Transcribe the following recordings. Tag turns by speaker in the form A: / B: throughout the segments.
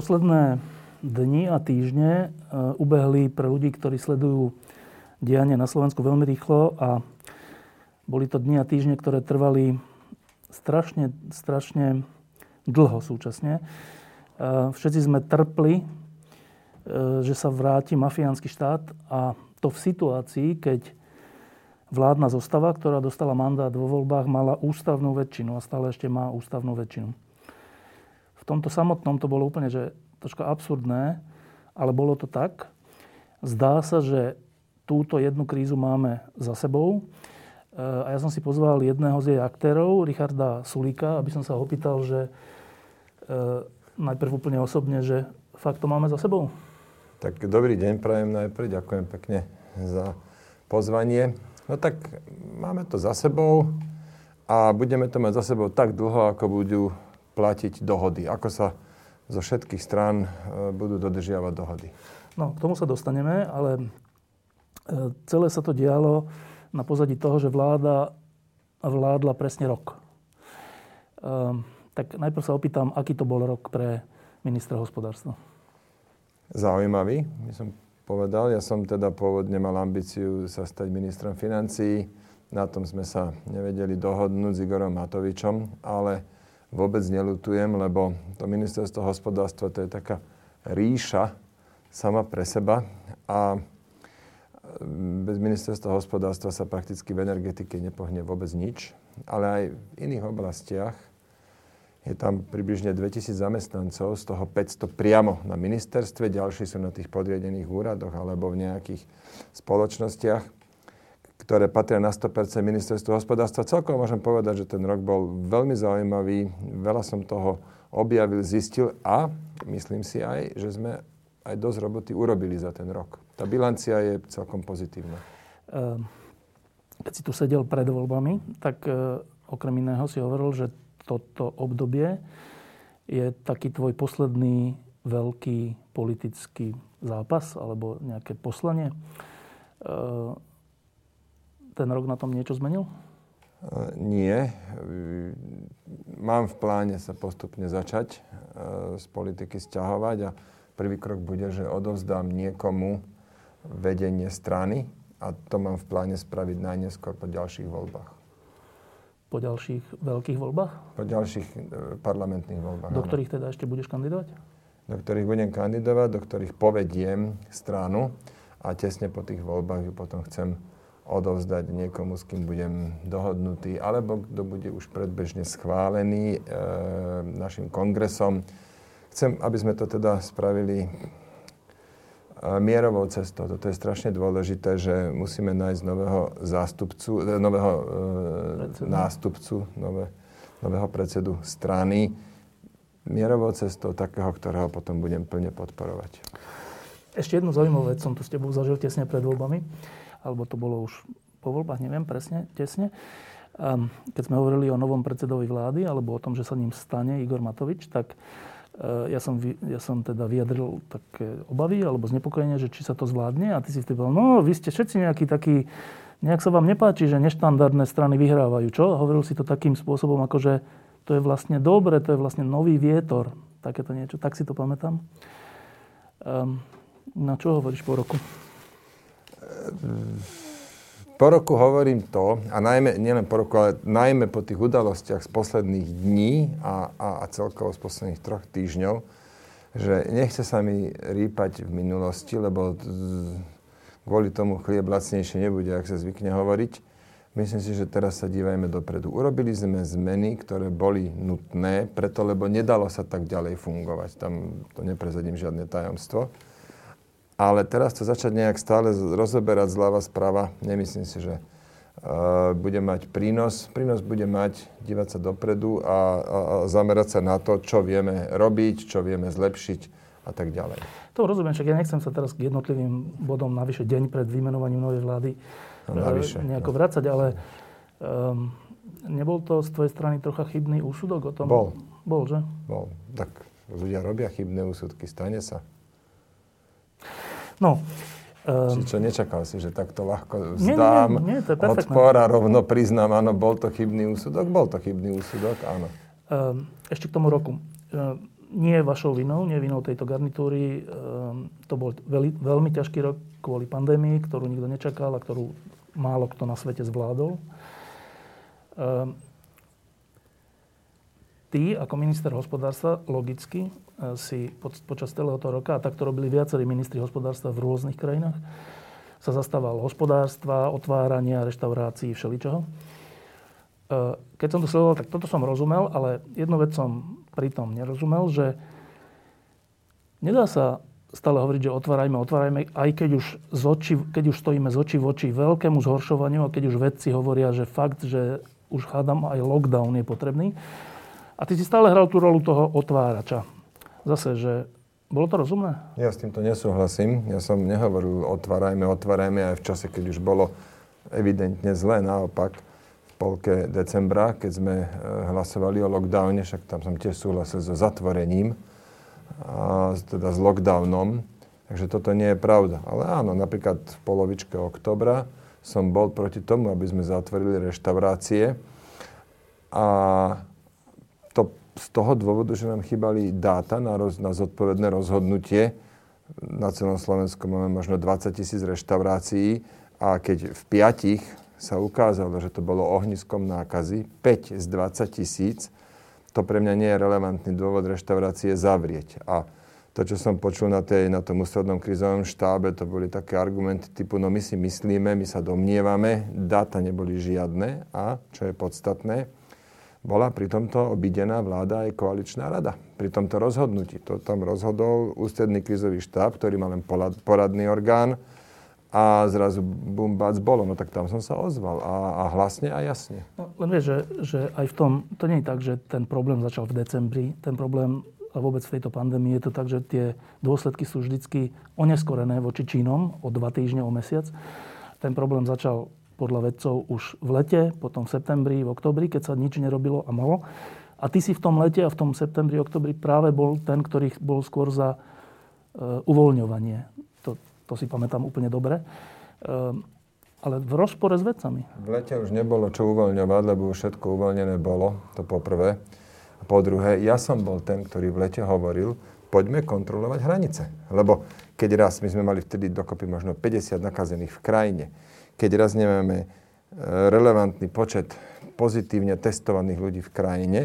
A: Posledné dni a týždne e, ubehli pre ľudí, ktorí sledujú dianie na Slovensku veľmi rýchlo a boli to dni a týždne, ktoré trvali strašne, strašne dlho súčasne. E, všetci sme trpli, e, že sa vráti mafiánsky štát a to v situácii, keď vládna zostava, ktorá dostala mandát vo voľbách, mala ústavnú väčšinu a stále ešte má ústavnú väčšinu tomto samotnom to bolo úplne, že troška absurdné, ale bolo to tak. Zdá sa, že túto jednu krízu máme za sebou. E, a ja som si pozval jedného z jej aktérov, Richarda Sulíka, aby som sa ho opýtal, že e, najprv úplne osobne, že fakt to máme za sebou.
B: Tak dobrý deň, prajem najprv. Ďakujem pekne za pozvanie. No tak máme to za sebou a budeme to mať za sebou tak dlho, ako budú platiť dohody? Ako sa zo všetkých strán e, budú dodržiavať dohody?
A: No, k tomu sa dostaneme, ale e, celé sa to dialo na pozadí toho, že vláda vládla presne rok. Um, tak najprv sa opýtam, aký to bol rok pre ministra hospodárstva.
B: Zaujímavý, by som povedal. Ja som teda pôvodne mal ambíciu sa stať ministrom financií. Na tom sme sa nevedeli dohodnúť s Igorom Matovičom, ale vôbec nelutujem, lebo to ministerstvo hospodárstva to je taká ríša sama pre seba a bez ministerstva hospodárstva sa prakticky v energetike nepohne vôbec nič, ale aj v iných oblastiach. Je tam približne 2000 zamestnancov, z toho 500 priamo na ministerstve, ďalší sú na tých podriadených úradoch alebo v nejakých spoločnostiach ktoré patria na 100% ministerstvu hospodárstva. Celkom môžem povedať, že ten rok bol veľmi zaujímavý, veľa som toho objavil, zistil a myslím si aj, že sme aj dosť roboty urobili za ten rok. Tá bilancia je celkom pozitívna. Ehm,
A: keď si tu sedel pred voľbami, tak e, okrem iného si hovoril, že toto obdobie je taký tvoj posledný veľký politický zápas alebo nejaké poslanie. Ten rok na tom niečo zmenil?
B: Nie. Mám v pláne sa postupne začať z politiky stiahovať a prvý krok bude, že odovzdám niekomu vedenie strany a to mám v pláne spraviť najneskôr po ďalších voľbách.
A: Po ďalších veľkých voľbách?
B: Po ďalších e, parlamentných voľbách.
A: Do ktorých teda ešte budeš kandidovať?
B: Do ktorých budem kandidovať, do ktorých povediem stranu a tesne po tých voľbách ju potom chcem odovzdať niekomu, s kým budem dohodnutý, alebo kto bude už predbežne schválený e, našim kongresom. Chcem, aby sme to teda spravili e, mierovou cestou. Toto je strašne dôležité, že musíme nájsť nového zástupcu, e, nového e, nástupcu, nové, nového predsedu strany mierovou cestou takého, ktorého potom budem plne podporovať.
A: Ešte jednu zaujímavú vec som tu s tebou zažil tesne pred voľbami alebo to bolo už po voľbách, neviem presne, tesne. Keď sme hovorili o novom predsedovi vlády, alebo o tom, že sa ním stane Igor Matovič, tak e, ja som, ja som teda vyjadril také obavy alebo znepokojenie, že či sa to zvládne. A ty si vtedy povedal, no vy ste všetci nejaký taký, nejak sa vám nepáči, že neštandardné strany vyhrávajú. Čo? Hovoril si to takým spôsobom, ako že to je vlastne dobre, to je vlastne nový vietor. Takéto niečo. Tak si to pamätám. Um, na čo hovoríš po roku?
B: Po roku hovorím to, a najmä, nielen po roku, ale najmä po tých udalostiach z posledných dní a, a, a celkovo z posledných troch týždňov, že nechce sa mi rýpať v minulosti, lebo kvôli tomu chlieb lacnejšie nebude, ak sa zvykne hovoriť. Myslím si, že teraz sa dívajme dopredu. Urobili sme zmeny, ktoré boli nutné, preto lebo nedalo sa tak ďalej fungovať. Tam to neprezadím žiadne tajomstvo. Ale teraz to začať nejak stále rozoberať zľava správa, nemyslím si, že bude mať prínos. Prínos bude mať dívať sa dopredu a, a, a zamerať sa na to, čo vieme robiť, čo vieme zlepšiť a tak ďalej.
A: To rozumiem, však ja nechcem sa teraz k jednotlivým bodom navyše deň pred vymenovaním novej vlády no, navyše, nejako no. vrácať, ale um, nebol to z tvojej strany trocha chybný úsudok o tom?
B: Bol.
A: Bol, že?
B: Bol. Tak ľudia robia chybné úsudky, stane sa.
A: No,
B: Um, čo, nečakal si, že takto ľahko vzdám nie, nie, nie, to je odpor a rovno priznám, áno, bol to chybný úsudok? Bol to chybný úsudok, áno.
A: Um, ešte k tomu roku. Um, nie je vašou vinou, nie je vinou tejto garnitúry. Um, to bol veľmi, veľmi ťažký rok kvôli pandémii, ktorú nikto nečakal a ktorú málo kto na svete zvládol. Um, ty ako minister hospodárstva logicky Si počas celého toho roka, a takto robili viacerí ministri hospodárstva v rôznych krajinách, sa zastával hospodárstva, otvárania, reštaurácií, všeličoho. E, keď som to sledoval, tak toto som rozumel, ale jednu vec som pritom nerozumel, že nedá sa stále hovoriť, že otvárajme, otvárajme, aj keď už, z oči, keď už stojíme z očí v oči veľkému zhoršovaniu a keď už vedci hovoria, že fakt, že už hádam aj lockdown je potrebný. A ty si stále hral tú rolu toho otvárača zase, že bolo to rozumné?
B: Ja s týmto nesúhlasím. Ja som nehovoril otvárajme, otvárajme aj v čase, keď už bolo evidentne zle. Naopak, v polke decembra, keď sme e, hlasovali o lockdowne, však tam som tiež súhlasil so zatvorením, a teda s lockdownom. Takže toto nie je pravda. Ale áno, napríklad v polovičke oktobra som bol proti tomu, aby sme zatvorili reštaurácie. A z toho dôvodu, že nám chýbali dáta na, roz, na zodpovedné rozhodnutie. Na celom Slovensku máme možno 20 tisíc reštaurácií a keď v piatich sa ukázalo, že to bolo ohniskom nákazy, 5 z 20 tisíc, to pre mňa nie je relevantný dôvod reštaurácie zavrieť. A to, čo som počul na, tej, na tom ústrednom krizovom štábe, to boli také argumenty typu, no my si myslíme, my sa domnievame, dáta neboli žiadne a, čo je podstatné, bola pri tomto obidená vláda aj koaličná rada. Pri tomto rozhodnutí. To tam rozhodol ústredný krizový štáb, ktorý má len poradný orgán a zrazu bum, bác, bolo. No tak tam som sa ozval a, a hlasne a jasne.
A: No, len vieš, že, že aj v tom, to nie je tak, že ten problém začal v decembri. Ten problém a vôbec v tejto pandémii je to tak, že tie dôsledky sú vždycky oneskorené voči Čínom o dva týždne, o mesiac. Ten problém začal podľa vedcov už v lete, potom v septembri, v oktobri, keď sa nič nerobilo a mohlo. A ty si v tom lete a v tom septembri, oktobri práve bol ten, ktorý bol skôr za uh, uvoľňovanie. To, to si pamätám úplne dobre. Uh, ale v rozpore s vecami.
B: V lete už nebolo čo uvoľňovať, lebo všetko uvoľnené bolo, to poprvé. A po druhé, ja som bol ten, ktorý v lete hovoril, poďme kontrolovať hranice. Lebo keď raz, my sme mali vtedy dokopy možno 50 nakazených v krajine, keď raz nemáme e, relevantný počet pozitívne testovaných ľudí v krajine,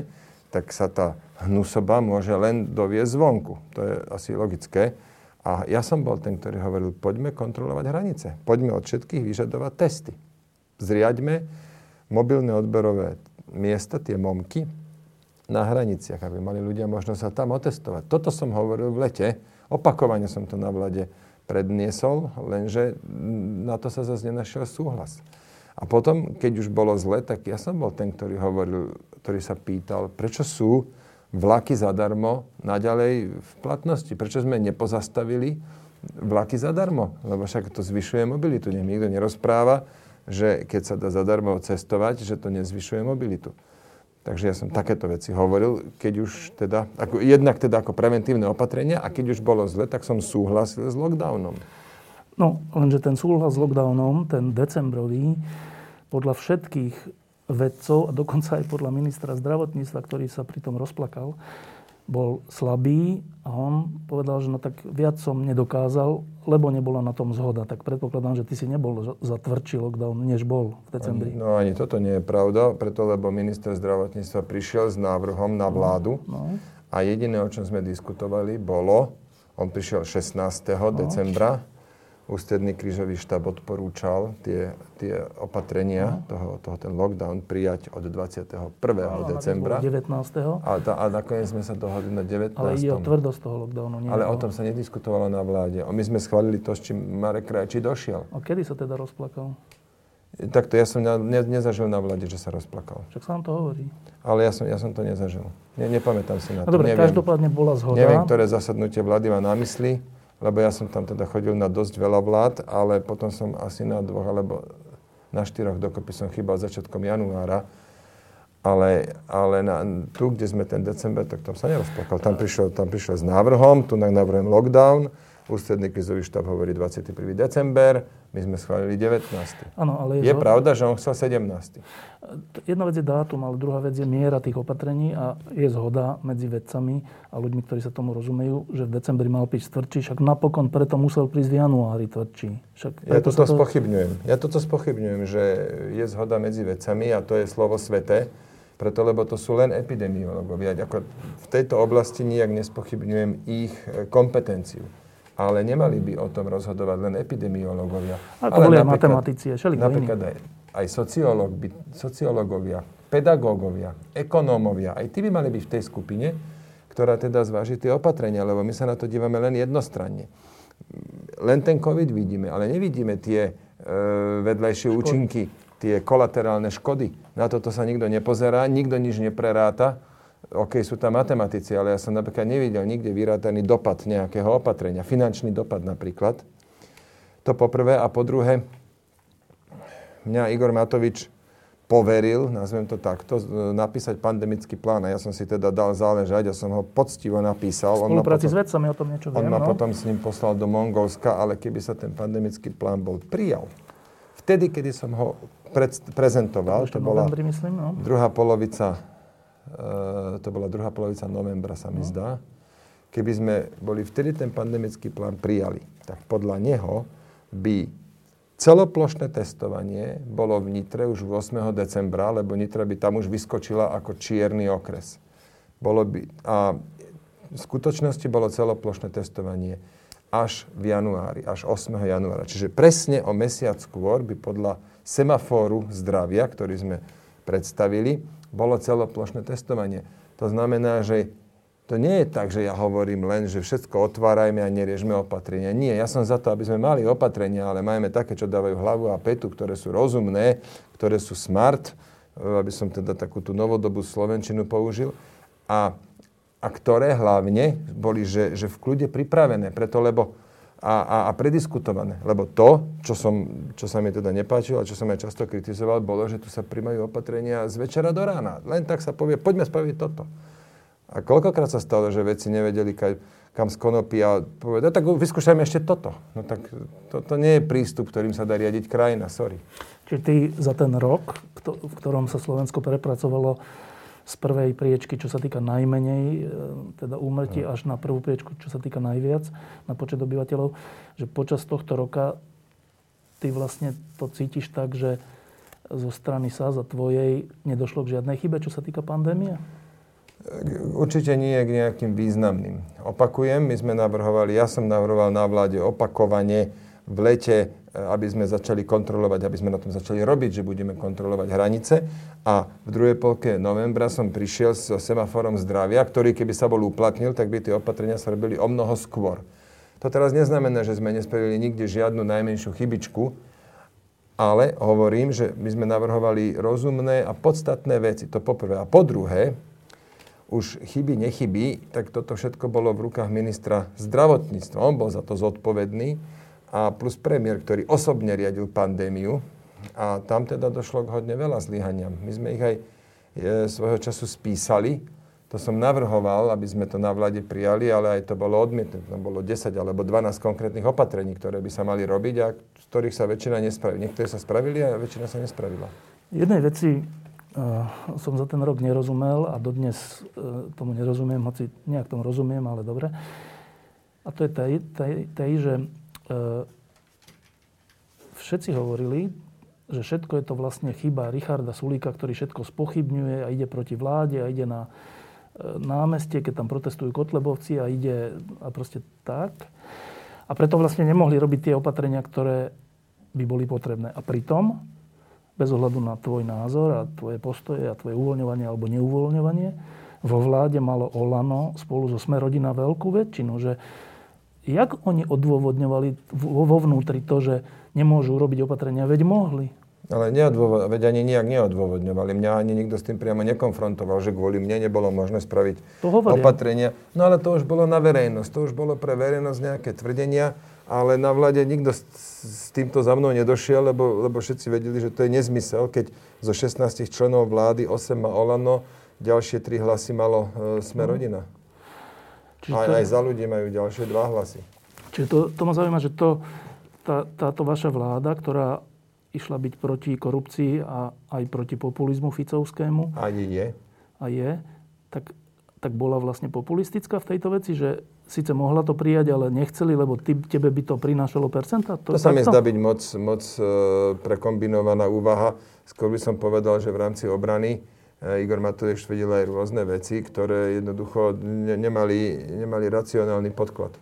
B: tak sa tá hnusoba môže len doviesť zvonku. To je asi logické. A ja som bol ten, ktorý hovoril, poďme kontrolovať hranice. Poďme od všetkých vyžadovať testy. Zriaďme mobilné odberové miesta, tie momky, na hraniciach, aby mali ľudia možnosť sa tam otestovať. Toto som hovoril v lete. Opakovane som to na vlade predniesol, lenže na to sa zase nenašiel súhlas. A potom, keď už bolo zle, tak ja som bol ten, ktorý hovoril, ktorý sa pýtal, prečo sú vlaky zadarmo naďalej v platnosti. Prečo sme nepozastavili vlaky zadarmo? Lebo však to zvyšuje mobilitu. Nech nikto nerozpráva, že keď sa dá zadarmo cestovať, že to nezvyšuje mobilitu. Takže ja som takéto veci hovoril, keď už teda, ako, jednak teda ako preventívne opatrenia a keď už bolo zle, tak som súhlasil s lockdownom.
A: No, lenže ten súhlas s lockdownom, ten decembrový, podľa všetkých vedcov a dokonca aj podľa ministra zdravotníctva, ktorý sa pri tom rozplakal, bol slabý a on povedal, že no tak viac som nedokázal, lebo nebola na tom zhoda. Tak predpokladám, že ty si nebol za tvrdší lockdown, než bol v decembri.
B: Ani, no ani toto nie je pravda, preto lebo minister zdravotníctva prišiel s návrhom na vládu no, no. a jediné, o čom sme diskutovali, bolo, on prišiel 16. No. decembra, Ústredný krížový štáb odporúčal tie, tie opatrenia, uh-huh. toho, toho, ten lockdown prijať od 21. No, decembra.
A: 19.
B: A, ta, a nakoniec sme sa dohodli na 19.
A: Ale ide o tvrdosť toho lockdownu.
B: Nie Ale o tom sa nediskutovalo na vláde. My sme schválili to, s čím Marek Krajčí došiel.
A: A kedy sa teda rozplakal?
B: Takto ja som ne, nezažil na vlade, že sa rozplakal.
A: Však sa vám to hovorí.
B: Ale ja som, ja som to nezažil. Ne, nepamätám si na
A: to. No dobre,
B: neviem,
A: každopádne bola zhoda.
B: Neviem, ktoré zasadnutie vlády má na mysli, lebo ja som tam teda chodil na dosť veľa vlád, ale potom som asi na dvoch alebo na štyroch dokopy som chýbal začiatkom januára. Ale, ale na, tu, kde sme ten december, tak tam sa nerozplakal. Tam prišiel, tam prišiel s návrhom, tu navrhujem lockdown, Ústredný krizový štáb hovorí 21. december, my sme schválili 19.
A: Ano, ale
B: je, je pravda, že on chcel 17.
A: Jedna vec je dátum, ale druhá vec je miera tých opatrení a je zhoda medzi vedcami a ľuďmi, ktorí sa tomu rozumejú, že v decembri mal byť tvrdší, však napokon preto musel prísť v januári tvrdší. Však
B: ja toto to... spochybňujem. Ja toto spochybňujem, že je zhoda medzi vedcami a to je slovo svete, preto lebo to sú len epidemiológovia. Ako v tejto oblasti nijak nespochybňujem ich kompetenciu ale nemali by o tom rozhodovať len epidemiológovia.
A: Ako ale boli aj matematici,
B: Napríklad aj, aj sociológ by, sociológovia, pedagógovia, ekonómovia, aj tí by mali byť v tej skupine, ktorá teda zváži tie opatrenia, lebo my sa na to dívame len jednostranne. Len ten COVID vidíme, ale nevidíme tie e, vedľajšie škody. účinky, tie kolaterálne škody. Na toto sa nikto nepozerá, nikto nič nepreráta OK, sú tam matematici, ale ja som napríklad nevidel nikde vyrátaný dopad nejakého opatrenia, finančný dopad napríklad. To po prvé. A po druhé, mňa Igor Matovič poveril, nazvem to takto, napísať pandemický plán. A ja som si teda dal záležať a som ho poctivo napísal.
A: V spolupráci s vedcami o tom niečo
B: viem,
A: On
B: ma
A: no?
B: potom s ním poslal do Mongolska, ale keby sa ten pandemický plán bol prijal, vtedy, kedy som ho pred, prezentoval, to, to bola
A: myslím, no?
B: druhá polovica to bola druhá polovica novembra, sa mi no. zdá. Keby sme boli vtedy ten pandemický plán prijali, tak podľa neho by celoplošné testovanie bolo v Nitre už 8. decembra, lebo Nitra by tam už vyskočila ako čierny okres. Bolo by, a v skutočnosti bolo celoplošné testovanie až v januári, až 8. januára. Čiže presne o mesiac skôr by podľa semafóru zdravia, ktorý sme predstavili, bolo celoplošné testovanie. To znamená, že to nie je tak, že ja hovorím len, že všetko otvárajme a neriešme opatrenia. Nie, ja som za to, aby sme mali opatrenia, ale máme také, čo dávajú hlavu a petu, ktoré sú rozumné, ktoré sú smart, aby som teda takú tú novodobú slovenčinu použil. A, a ktoré hlavne boli, že, že v kľude pripravené, preto lebo a, a, a prediskutované. Lebo to, čo, som, čo sa mi teda nepáčilo a čo som aj často kritizoval, bolo, že tu sa príjmajú opatrenia z večera do rána. Len tak sa povie, poďme spraviť toto. A koľkokrát sa stalo, že veci nevedeli, kaj, kam z konopy a povedať, no tak vyskúšajme ešte toto. No tak to, to nie je prístup, ktorým sa dá riadiť krajina, sorry.
A: Čiže ty za ten rok, v ktorom sa Slovensko prepracovalo z prvej priečky, čo sa týka najmenej, e, teda úmrtí, až na prvú priečku, čo sa týka najviac na počet obyvateľov, že počas tohto roka ty vlastne to cítiš tak, že zo strany sa za tvojej nedošlo k žiadnej chybe, čo sa týka pandémie?
B: Určite nie k nejakým významným. Opakujem, my sme navrhovali, ja som navrhoval na vláde opakovane v lete aby sme začali kontrolovať, aby sme na tom začali robiť, že budeme kontrolovať hranice. A v druhej polke novembra som prišiel s semaforom zdravia, ktorý keby sa bol uplatnil, tak by tie opatrenia sa robili o mnoho skôr. To teraz neznamená, že sme nespravili nikde žiadnu najmenšiu chybičku, ale hovorím, že my sme navrhovali rozumné a podstatné veci. To poprvé. A po druhé, už chyby, nechyby, tak toto všetko bolo v rukách ministra zdravotníctva. On bol za to zodpovedný a plus premiér, ktorý osobne riadil pandémiu. A tam teda došlo k hodne veľa zlyhaniam. My sme ich aj e, svojho času spísali. To som navrhoval, aby sme to na vláde prijali, ale aj to bolo odmietnuté. Tam bolo 10 alebo 12 konkrétnych opatrení, ktoré by sa mali robiť a z ktorých sa väčšina nespravila. Niektoré sa spravili a väčšina sa nespravila.
A: Jednej veci uh, som za ten rok nerozumel a dodnes uh, tomu nerozumiem, hoci nejak tomu rozumiem, ale dobre. A to je tej, tej, tej že všetci hovorili, že všetko je to vlastne chyba Richarda Sulíka, ktorý všetko spochybňuje a ide proti vláde a ide na e, námestie, keď tam protestujú kotlebovci a ide a proste tak. A preto vlastne nemohli robiť tie opatrenia, ktoré by boli potrebné. A pritom, bez ohľadu na tvoj názor a tvoje postoje a tvoje uvoľňovanie alebo neuvoľňovanie, vo vláde malo Olano spolu so Sme rodina veľkú väčšinu, že jak oni odôvodňovali vo vnútri to, že nemôžu robiť opatrenia? Veď mohli.
B: Ale neodôvod, veď ani nejak neodôvodňovali. Mňa ani nikto s tým priamo nekonfrontoval, že kvôli mne nebolo možné spraviť
A: To hovoria.
B: opatrenia. No ale to už bolo na verejnosť. To už bolo pre verejnosť nejaké tvrdenia, ale na vláde nikto s, s týmto za mnou nedošiel, lebo, lebo všetci vedeli, že to je nezmysel, keď zo 16 členov vlády 8 má Olano, ďalšie 3 hlasy malo e, Sme rodina.
A: Čiže
B: Aj,
A: to,
B: aj za ľudí majú ďalšie 2 hlasy.
A: čiže to, to ma zaujíma, že to, tá, táto vaša vláda, ktorá išla byť proti korupcii a aj proti populizmu ficovskému
B: Ani je.
A: a je, tak, tak bola vlastne populistická v tejto veci, že síce mohla to prijať, ale nechceli, lebo ty, tebe by to prinášalo percenta?
B: To
A: je
B: sa mi zdá byť moc, moc e, prekombinovaná úvaha. Skôr by som povedal, že v rámci obrany Igor Matovič tvrdil aj rôzne veci, ktoré jednoducho ne, nemali, nemali racionálny podklad.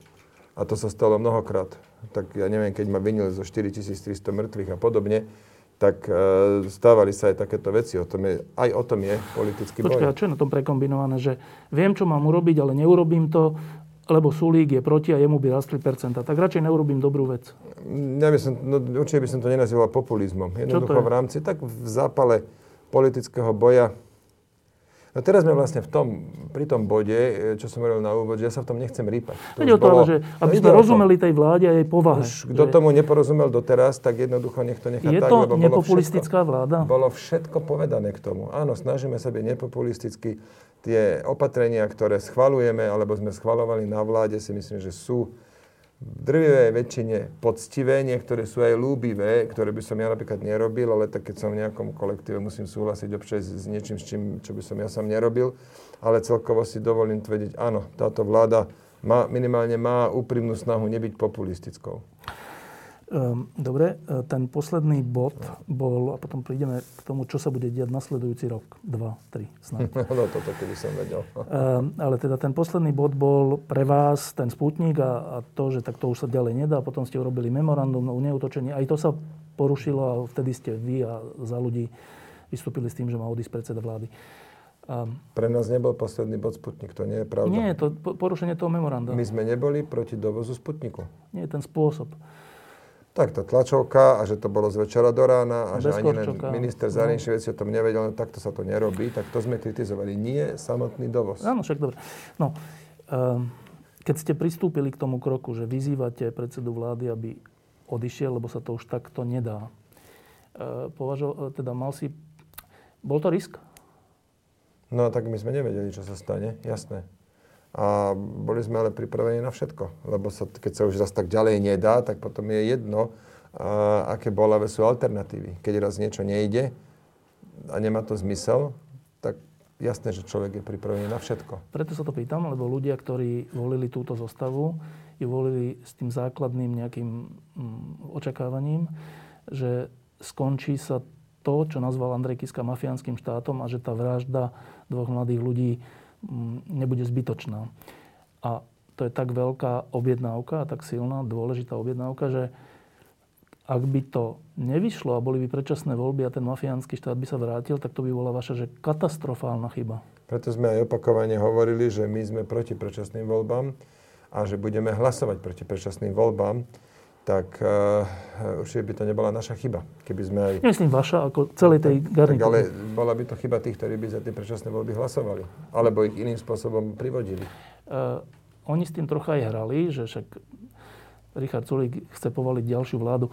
B: A to sa stalo mnohokrát. Tak ja neviem, keď ma vinil zo 4300 mŕtvych a podobne, tak e, stávali sa aj takéto veci. O tom je, aj o tom je politický
A: Počkaj, a
B: boj.
A: čo je na tom prekombinované, že viem, čo mám urobiť, ale neurobím to, lebo Sulík je proti a jemu by rastli percenta. Tak radšej neurobím dobrú vec.
B: Ja by som, no, určite by som to nenazýval populizmom. Jednoducho
A: je?
B: v rámci, tak v zápale politického boja. No teraz sme vlastne v tom, pri tom bode, e, čo som hovoril na úvod, že ja sa v tom nechcem rýpať.
A: Ide o to,
B: bolo-
A: že aby sme
B: to.
A: rozumeli tej vláde a jej povahe.
B: Už kto tomu neporozumel doteraz, tak jednoducho nech to nechá
A: je
B: tak,
A: to
B: lebo bolo
A: nepopulistická vláda?
B: všetko, bolo všetko povedané k tomu. Áno, snažíme sa byť nepopulisticky. Tie opatrenia, ktoré schvalujeme, alebo sme schvalovali na vláde, si myslím, že sú drvivej väčšine poctivé, niektoré sú aj lúbivé, ktoré by som ja napríklad nerobil, ale tak keď som v nejakom kolektíve, musím súhlasiť občas s niečím, s čím, čo by som ja sám nerobil. Ale celkovo si dovolím tvrdiť, áno, táto vláda má, minimálne má úprimnú snahu nebyť populistickou.
A: Ehm, Dobre, e, ten posledný bod bol, a potom prídeme k tomu, čo sa bude diať nasledujúci rok, dva, tri, snad.
B: No toto, keby som vedel.
A: Ehm, Ale teda ten posledný bod bol pre vás ten sputnik a, a to, že tak to už sa ďalej nedá. Potom ste urobili memorandum o neutočení. Aj to sa porušilo a vtedy ste vy a za ľudí vystúpili s tým, že má odísť predseda vlády. Ehm,
B: Pre nás nebol posledný bod Sputnik, to nie je pravda.
A: Nie to po- porušenie toho memoranda.
B: My sme neboli proti dovozu Sputniku.
A: Nie ten spôsob.
B: Tak tá tlačovka a že to bolo z večera do rána a že
A: Bez
B: ani len minister
A: No.
B: zahraničných vecí o tom nevedel, no takto sa to nerobí, tak to sme kritizovali. Nie samotný dovoz.
A: Áno, však dobre. No, ehm, keď ste pristúpili k tomu kroku, že vyzývate predsedu vlády, aby odišiel, lebo sa to už takto nedá, e, považo, teda mal si... Bol to risk?
B: No tak my sme nevedeli, čo sa stane, jasné. A boli sme ale pripravení na všetko. Lebo sa, keď sa už raz tak ďalej nedá, tak potom je jedno, a, aké bolavé sú alternatívy. Keď raz niečo nejde a nemá to zmysel, tak jasné, že človek je pripravený na všetko.
A: Preto sa to pýtam, lebo ľudia, ktorí volili túto zostavu, ju volili s tým základným nejakým mm, očakávaním, že skončí sa to, čo nazval Andrej Kiska mafiánskym štátom a že tá vražda dvoch mladých ľudí nebude zbytočná. A to je tak veľká objednávka a tak silná, dôležitá objednávka, že ak by to nevyšlo a boli by predčasné voľby a ten mafiánsky štát by sa vrátil, tak to by bola vaša že katastrofálna chyba.
B: Preto sme aj opakovane hovorili, že my sme proti predčasným voľbám a že budeme hlasovať proti predčasným voľbám, tak uh, určite by to nebola naša chyba. Keby sme aj...
A: Nemyslím vaša, ako celej tej garnitúry.
B: ale bola by to chyba tých, ktorí by za tie predčasné voľby hlasovali. Alebo ich iným spôsobom privodili.
A: Uh, oni s tým trocha aj hrali, že však Richard Sulík chce povaliť ďalšiu vládu.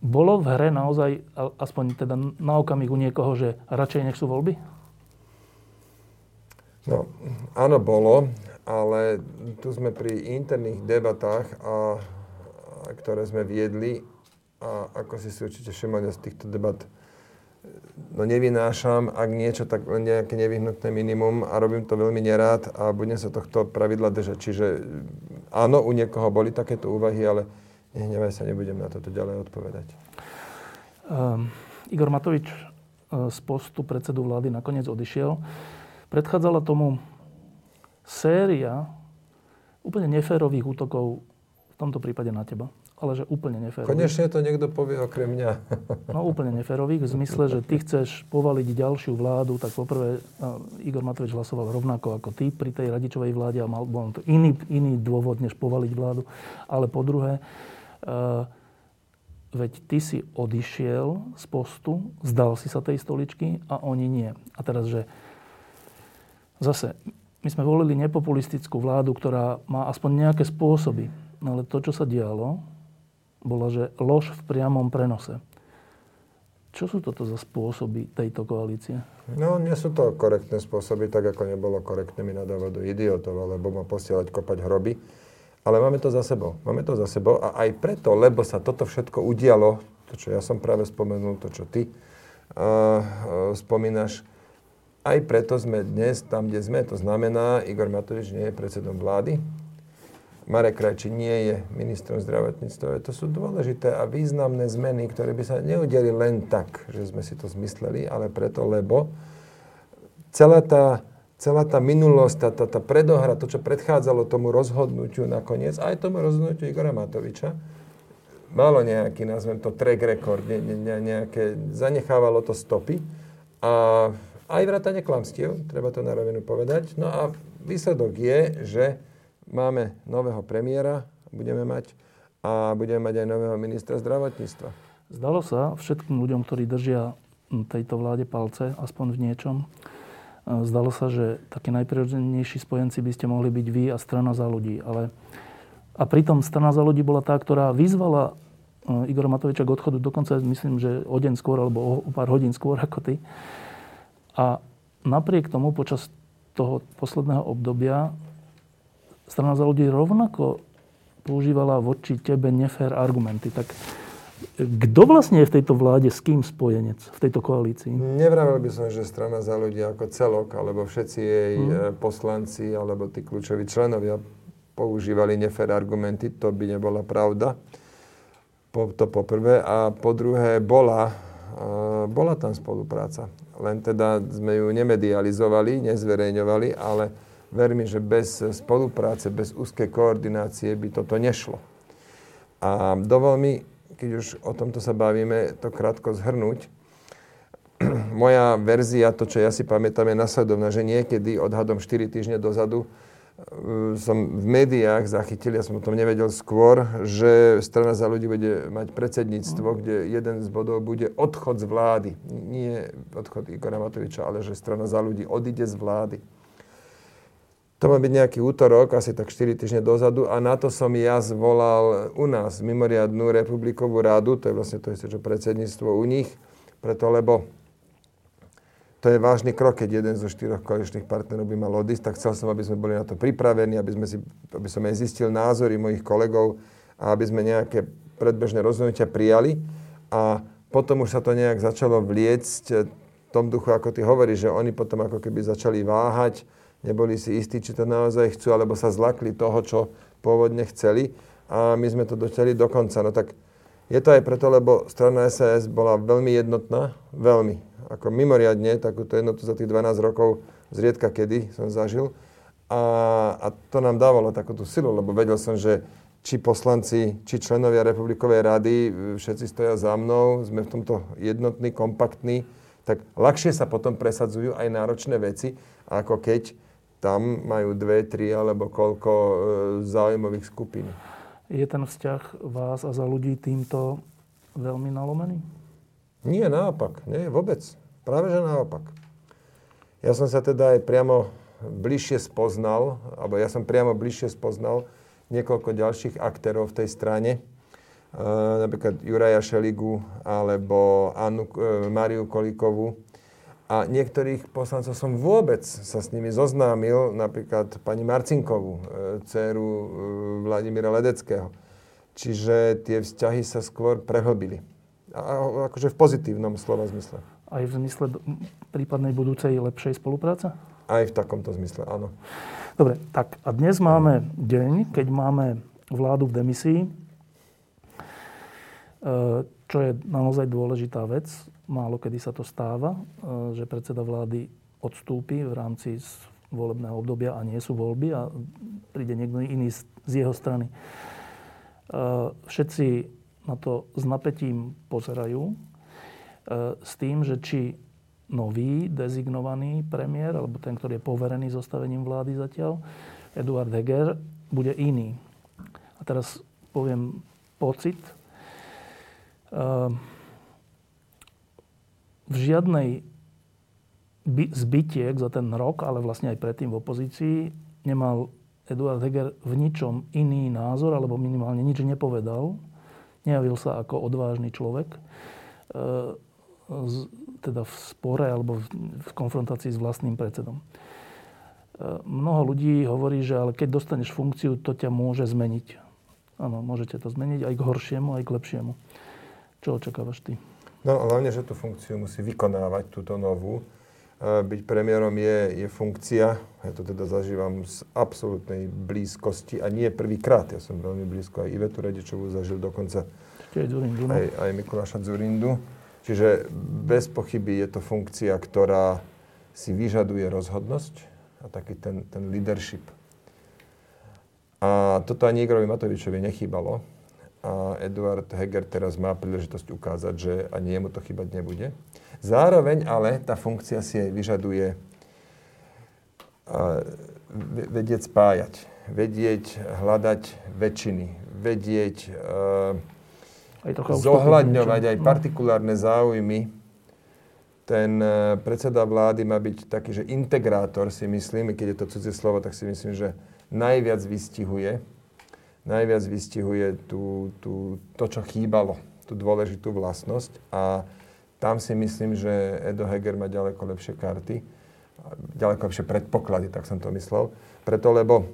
A: Bolo v hre naozaj, aspoň teda na okamih u niekoho, že radšej nech sú voľby?
B: No, áno, bolo, ale tu sme pri interných debatách, a, ktoré sme viedli a ako si si určite všimli z týchto debat, no nevynášam, ak niečo, tak len nejaké nevyhnutné minimum a robím to veľmi nerád a budem sa tohto pravidla držať. Čiže áno, u niekoho boli takéto úvahy, ale nehnevaj sa, nebudem na toto ďalej odpovedať.
A: Um, Igor Matovič uh, z postu predsedu vlády nakoniec odišiel. Predchádzala tomu séria úplne neférových útokov, v tomto prípade na teba, ale že úplne neférových.
B: Konečne to niekto povie okrem mňa.
A: No úplne neférových, v zmysle, že ty chceš povaliť ďalšiu vládu, tak poprvé uh, Igor Matovič hlasoval rovnako ako ty pri tej radičovej vláde a mal bol to iný, iný dôvod, než povaliť vládu. Ale po druhé, uh, veď ty si odišiel z postu, zdal si sa tej stoličky a oni nie. A teraz, že zase, my sme volili nepopulistickú vládu, ktorá má aspoň nejaké spôsoby. No ale to, čo sa dialo, bola, že lož v priamom prenose. Čo sú toto za spôsoby tejto koalície?
B: No, nie sú to korektné spôsoby, tak ako nebolo korektné mi nadávať do idiotov, alebo ma posielať kopať hroby. Ale máme to za sebou. Máme to za sebou a aj preto, lebo sa toto všetko udialo, to, čo ja som práve spomenul, to, čo ty uh, uh, spomínaš, aj preto sme dnes tam, kde sme. To znamená, Igor Matovič nie je predsedom vlády, Marek Krajči nie je ministrom zdravotníctva. To sú dôležité a významné zmeny, ktoré by sa neudeli len tak, že sme si to zmysleli, ale preto, lebo celá tá, celá tá minulosť, tá, tá, tá predohra, to, čo predchádzalo tomu rozhodnutiu nakoniec, aj tomu rozhodnutiu Igora Matoviča, malo nejaký, nazvem to, track record, ne, ne, nejaké, zanechávalo to stopy a aj vrátane klamstiev, treba to na rovinu povedať. No a výsledok je, že Máme nového premiéra, budeme mať, a budeme mať aj nového ministra zdravotníctva.
A: Zdalo sa všetkým ľuďom, ktorí držia tejto vláde palce, aspoň v niečom, e, zdalo sa, že takí najprirodzenejší spojenci by ste mohli byť vy a strana za ľudí. Ale, a pritom strana za ľudí bola tá, ktorá vyzvala e, Igora Matoviča k odchodu dokonca, myslím, že o deň skôr alebo o pár hodín skôr ako ty. A napriek tomu počas toho posledného obdobia strana za ľudí rovnako používala voči tebe nefér argumenty. Tak kto vlastne je v tejto vláde s kým spojenec v tejto koalícii?
B: Nevravil by som, že strana za ľudí ako celok, alebo všetci jej hmm. poslanci, alebo tí kľúčoví členovia používali nefér argumenty. To by nebola pravda. Po, to po prvé. A po druhé, bola, uh, bola tam spolupráca. Len teda sme ju nemedializovali, nezverejňovali, ale verím, že bez spolupráce, bez úzkej koordinácie by toto nešlo. A dovol mi, keď už o tomto sa bavíme, to krátko zhrnúť. Moja verzia, to, čo ja si pamätám, je nasledovná, že niekedy odhadom 4 týždne dozadu e, som v médiách zachytil, ja som o tom nevedel skôr, že strana za ľudí bude mať predsedníctvo, kde jeden z bodov bude odchod z vlády. Nie odchod Igora Matoviča, ale že strana za ľudí odíde z vlády. To má byť nejaký útorok, asi tak 4 týždne dozadu a na to som ja zvolal u nás mimoriadnú republikovú rádu, to je vlastne to isté, čo predsedníctvo u nich, preto lebo to je vážny krok, keď jeden zo štyroch koaličných partnerov by mal odísť, tak chcel som, aby sme boli na to pripravení, aby, sme si, aby som aj zistil názory mojich kolegov a aby sme nejaké predbežné rozhodnutia prijali. A potom už sa to nejak začalo vliecť v tom duchu, ako ty hovoríš, že oni potom ako keby začali váhať, neboli si istí, či to naozaj chcú, alebo sa zlakli toho, čo pôvodne chceli a my sme to dotiahli do konca. No tak je to aj preto, lebo strana SAS bola veľmi jednotná, veľmi, ako mimoriadne, takúto jednotu za tých 12 rokov zriedka kedy som zažil. A, a to nám dávalo takúto silu, lebo vedel som, že či poslanci, či členovia Republikovej rady, všetci stoja za mnou, sme v tomto jednotní, kompaktní, tak ľahšie sa potom presadzujú aj náročné veci, ako keď tam majú dve, tri alebo koľko e, záujmových skupín.
A: Je ten vzťah vás a za ľudí týmto veľmi nalomený?
B: Nie, naopak. Nie, vôbec. Práve, že naopak. Ja som sa teda aj priamo bližšie spoznal, alebo ja som priamo bližšie spoznal niekoľko ďalších aktérov v tej strane. E, napríklad Juraja Šeligu alebo Annu, e, Mariu Kolíkovú, a niektorých poslancov som vôbec sa s nimi zoznámil, napríklad pani Marcinkovú, e, dceru e, Vladimíra Ledeckého. Čiže tie vzťahy sa skôr prehlbili. A, akože v pozitívnom slova zmysle.
A: Aj v zmysle prípadnej budúcej lepšej spolupráce?
B: Aj v takomto zmysle, áno.
A: Dobre, tak a dnes máme deň, keď máme vládu v demisii, e, čo je naozaj dôležitá vec málo kedy sa to stáva, e, že predseda vlády odstúpi v rámci volebného obdobia a nie sú voľby a príde niekto iný z jeho strany. E, všetci na to s napätím pozerajú e, s tým, že či nový dezignovaný premiér, alebo ten, ktorý je poverený zostavením vlády zatiaľ, Eduard Heger, bude iný. A teraz poviem pocit, v žiadnej zbytiek za ten rok, ale vlastne aj predtým v opozícii, nemal Eduard Heger v ničom iný názor, alebo minimálne nič nepovedal. Nejavil sa ako odvážny človek. E, teda v spore alebo v konfrontácii s vlastným predsedom. E, mnoho ľudí hovorí, že ale keď dostaneš funkciu, to ťa môže zmeniť. Áno, môžete to zmeniť aj k horšiemu, aj k lepšiemu. Čo očakávaš ty?
B: No hlavne, že tú funkciu musí vykonávať, túto novú byť premiérom je, je funkcia, ja to teda zažívam z absolútnej blízkosti a nie prvýkrát. Ja som veľmi blízko aj Ivetu Radičovú zažil dokonca
A: aj, Zurindu, no?
B: aj, aj Mikuláša Zurindu. Čiže bez pochyby je to funkcia, ktorá si vyžaduje rozhodnosť a taký ten, ten leadership. A toto ani Igorovi Matovičovi nechýbalo. A Eduard Heger teraz má príležitosť ukázať, že ani jemu to chýbať nebude. Zároveň ale tá funkcia si vyžaduje vedieť spájať, vedieť hľadať väčšiny, vedieť aj zohľadňovať aj partikulárne záujmy. Ten e, predseda vlády má byť taký, že integrátor si myslím, keď je to cudzie slovo, tak si myslím, že najviac vystihuje, najviac vystihuje tú, tú, to, čo chýbalo, tú dôležitú vlastnosť a tam si myslím, že Edo Heger má ďaleko lepšie karty, ďaleko lepšie predpoklady, tak som to myslel. Preto, lebo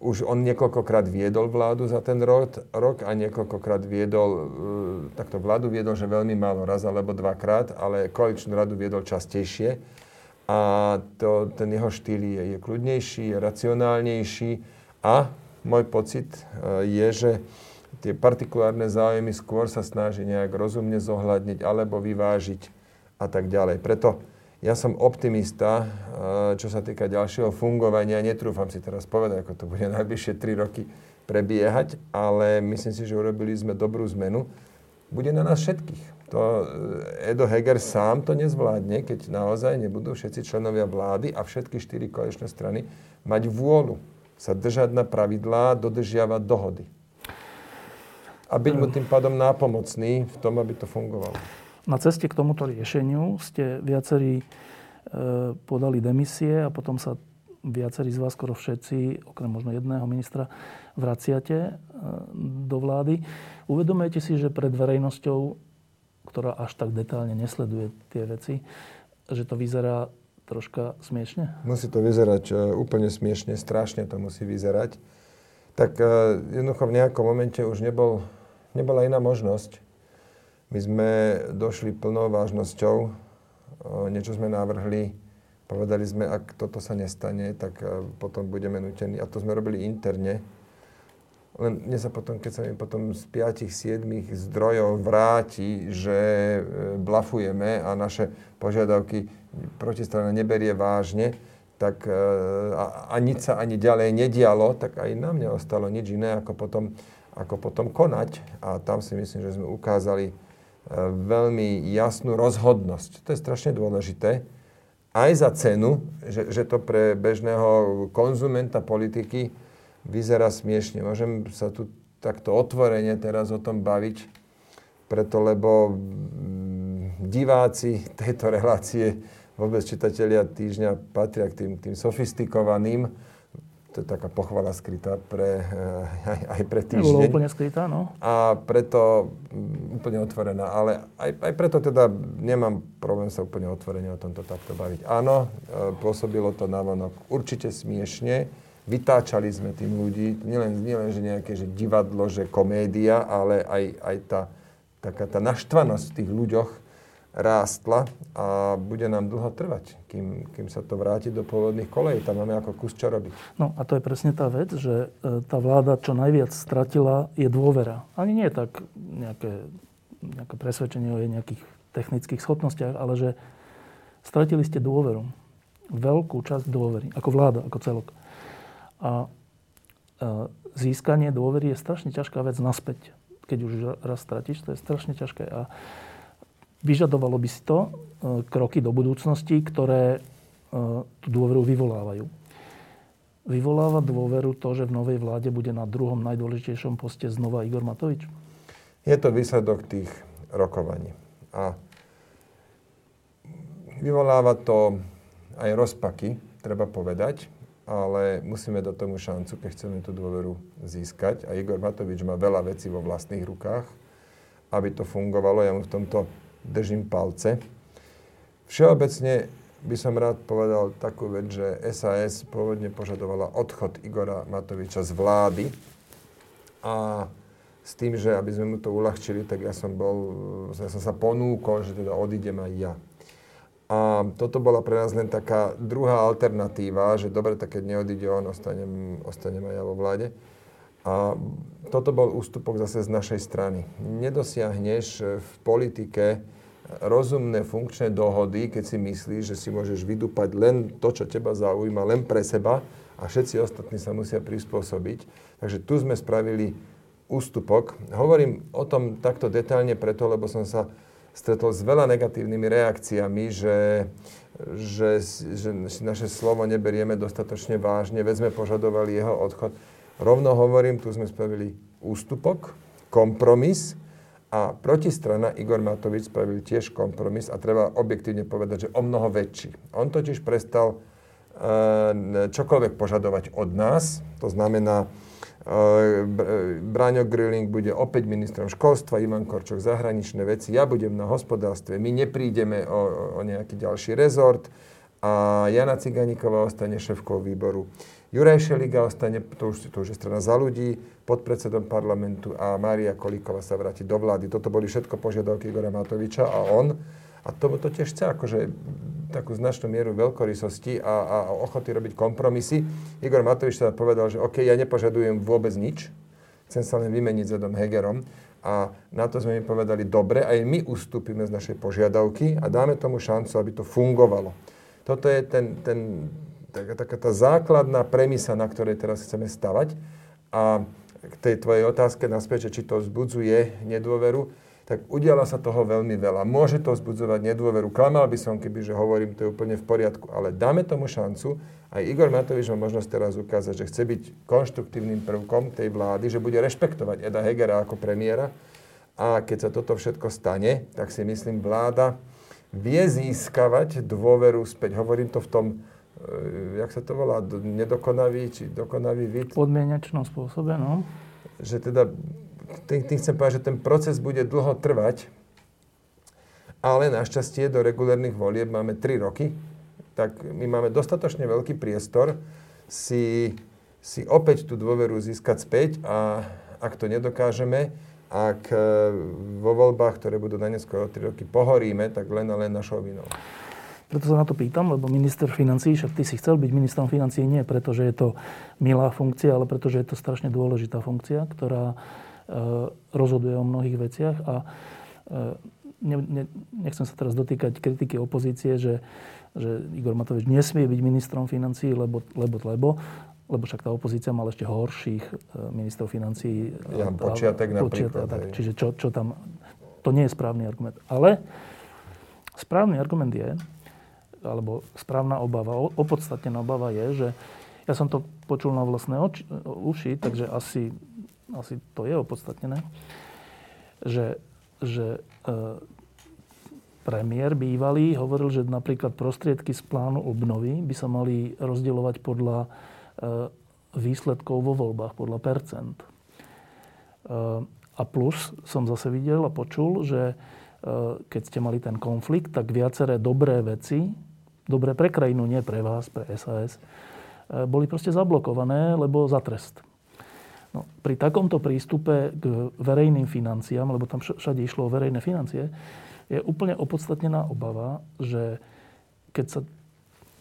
B: už on niekoľkokrát viedol vládu za ten rok, rok a niekoľkokrát viedol, e, takto vládu viedol, že veľmi málo raz alebo dvakrát, ale koaličnú radu viedol častejšie. A to, ten jeho štýl je, je kľudnejší, je racionálnejší a môj pocit e, je, že tie partikulárne záujmy skôr sa snaží nejak rozumne zohľadniť alebo vyvážiť a tak ďalej. Preto ja som optimista, eh, čo sa týka ďalšieho fungovania. Netrúfam si teraz povedať, ako to bude najbližšie 3 roky prebiehať, ale myslím si, že urobili sme dobrú zmenu. Bude na nás všetkých. To eh, Edo Heger sám to nezvládne, keď naozaj nebudú všetci členovia vlády a všetky štyri koaličné strany mať vôľu sa držať na pravidlá, dodržiavať dohody a byť mu tým pádom nápomocný v tom, aby to fungovalo.
A: Na ceste k tomuto riešeniu ste viacerí e, podali demisie a potom sa viacerí z vás, skoro všetci, okrem možno jedného ministra, vraciate e, do vlády. Uvedomujete si, že pred verejnosťou, ktorá až tak detálne nesleduje tie veci, že to vyzerá troška smiešne?
B: Musí to vyzerať e, úplne smiešne, strašne to musí vyzerať. Tak e, jednoducho v nejakom momente už nebol nebola iná možnosť. My sme došli plnou vážnosťou, niečo sme navrhli, povedali sme, ak toto sa nestane, tak potom budeme nutení, a to sme robili interne, len mne sa potom, keď sa mi potom z 5-7 zdrojov vráti, že e, blafujeme a naše požiadavky protistrana neberie vážne, tak e, a, a nič sa ani ďalej nedialo, tak aj na mňa ostalo nič iné, ako potom ako potom konať. A tam si myslím, že sme ukázali e, veľmi jasnú rozhodnosť. To je strašne dôležité. Aj za cenu, že, že to pre bežného konzumenta politiky vyzerá smiešne. Môžem sa tu takto otvorene teraz o tom baviť, preto lebo mm, diváci tejto relácie, vôbec čitatelia týždňa patria k tým, tým sofistikovaným, to je taká pochvala skrytá pre, eh, aj, aj pre týždeň.
A: Nebolo úplne skrytá, no.
B: A preto mm, úplne otvorená. Ale aj, aj preto teda nemám problém sa úplne otvorene o tomto takto baviť. Áno, eh, pôsobilo to na vonok určite smiešne. Vytáčali sme tým ľudí, nielen, nielen že nejaké že divadlo, že komédia, ale aj, aj tá, taká tá naštvanosť v tých ľuďoch, rástla a bude nám dlho trvať, kým, kým sa to vráti do pôvodných kolejí. Tam máme ako kus čo robiť.
A: No a to je presne tá vec, že e, tá vláda čo najviac stratila je dôvera. Ani nie tak nejaké, nejaké presvedčenie o jej nejakých technických schopnostiach, ale že stratili ste dôveru. Veľkú časť dôvery. Ako vláda, ako celok. A e, získanie dôvery je strašne ťažká vec naspäť. Keď už raz stratíš, to je strašne ťažké. A Vyžadovalo by si to e, kroky do budúcnosti, ktoré e, tú dôveru vyvolávajú. Vyvoláva dôveru to, že v novej vláde bude na druhom najdôležitejšom poste znova Igor Matovič?
B: Je to výsledok tých rokovaní. A vyvoláva to aj rozpaky, treba povedať, ale musíme do tomu šancu, keď chceme tú dôveru získať. A Igor Matovič má veľa vecí vo vlastných rukách, aby to fungovalo. Ja mu v tomto držím palce. Všeobecne by som rád povedal takú vec, že SAS pôvodne požadovala odchod Igora Matoviča z vlády a s tým, že aby sme mu to uľahčili, tak ja som bol, ja som sa ponúkol, že teda odídem aj ja. A toto bola pre nás len taká druhá alternatíva, že dobre, tak keď neodíde on, ostanem, ostanem aj ja vo vláde. A toto bol ústupok zase z našej strany. Nedosiahneš v politike rozumné funkčné dohody, keď si myslíš, že si môžeš vydúpať len to, čo teba zaujíma, len pre seba a všetci ostatní sa musia prispôsobiť. Takže tu sme spravili ústupok. Hovorím o tom takto detailne preto, lebo som sa stretol s veľa negatívnymi reakciami, že, že, že naše slovo neberieme dostatočne vážne, veď sme požadovali jeho odchod. Rovno hovorím, tu sme spravili ústupok, kompromis a protistrana Igor Matovič spravil tiež kompromis a treba objektívne povedať, že o mnoho väčší. On totiž prestal uh, čokoľvek požadovať od nás, to znamená, Braňo Grilling bude opäť ministrom školstva, Ivan Korčok zahraničné veci, ja budem na hospodárstve, my neprídeme o, o nejaký ďalší rezort a Jana Ciganíková ostane šéfkou výboru. Juraj Šeliga ostane, to už, to už je strana za ľudí, podpredsedom parlamentu a Mária Kolíková sa vráti do vlády. Toto boli všetko požiadavky Igora Matoviča a on a to, to tiež chce akože takú značnú mieru veľkorysosti a, a ochoty robiť kompromisy. Igor Matovič teda povedal, že OK, ja nepožadujem vôbec nič, chcem sa len vymeniť s Edom Hegerom. A na to sme mi povedali, dobre, aj my ustúpime z našej požiadavky a dáme tomu šancu, aby to fungovalo. Toto je ten, ten, taká, taká tá základná premisa, na ktorej teraz chceme stavať. A k tej tvojej otázke naspäť, či to vzbudzuje nedôveru, tak udiala sa toho veľmi veľa. Môže to vzbudzovať nedôveru. Klamal by som, keby že hovorím, to je úplne v poriadku, ale dáme tomu šancu. Aj Igor Matovič má možnosť teraz ukázať, že chce byť konštruktívnym prvkom tej vlády, že bude rešpektovať Eda Hegera ako premiéra. A keď sa toto všetko stane, tak si myslím, vláda vie získavať dôveru späť. Hovorím to v tom, e, jak sa to volá, nedokonavý či dokonavý vid.
A: Podmienečnom spôsobe, no.
B: Že teda tým, tým chcem povedať, že ten proces bude dlho trvať, ale našťastie do regulárnych volieb máme 3 roky, tak my máme dostatočne veľký priestor si, si opäť tú dôveru získať späť a ak to nedokážeme, ak e, vo voľbách, ktoré budú na neskôr 3 roky, pohoríme, tak len a len našou vinou.
A: Preto sa na to pýtam, lebo minister financí, však ty si chcel byť ministrom financí nie preto, že je to milá funkcia, ale preto, že je to strašne dôležitá funkcia, ktorá rozhoduje o mnohých veciach a e, ne, ne, nechcem sa teraz dotýkať kritiky opozície, že, že Igor Matovič nesmie byť ministrom financí, lebo, lebo, lebo, lebo však tá opozícia mala ešte horších e, ministrov financí.
B: Ja, počiatek napríklad.
A: Tak, čiže čo, čo tam... To nie je správny argument. Ale správny argument je, alebo správna obava, opodstatnená obava je, že ja som to počul na vlastné oči, uši, takže asi asi to je opodstatnené, že, že e, premiér bývalý hovoril, že napríklad prostriedky z plánu obnovy by sa mali rozdielovať podľa e, výsledkov vo voľbách, podľa percent. E, a plus som zase videl a počul, že keď ste mali ten konflikt, tak viaceré dobré veci, dobré pre krajinu, nie pre vás, pre SAS, boli proste zablokované, lebo za trest. No, pri takomto prístupe k verejným financiám, lebo tam všade išlo o verejné financie, je úplne opodstatnená obava, že keď sa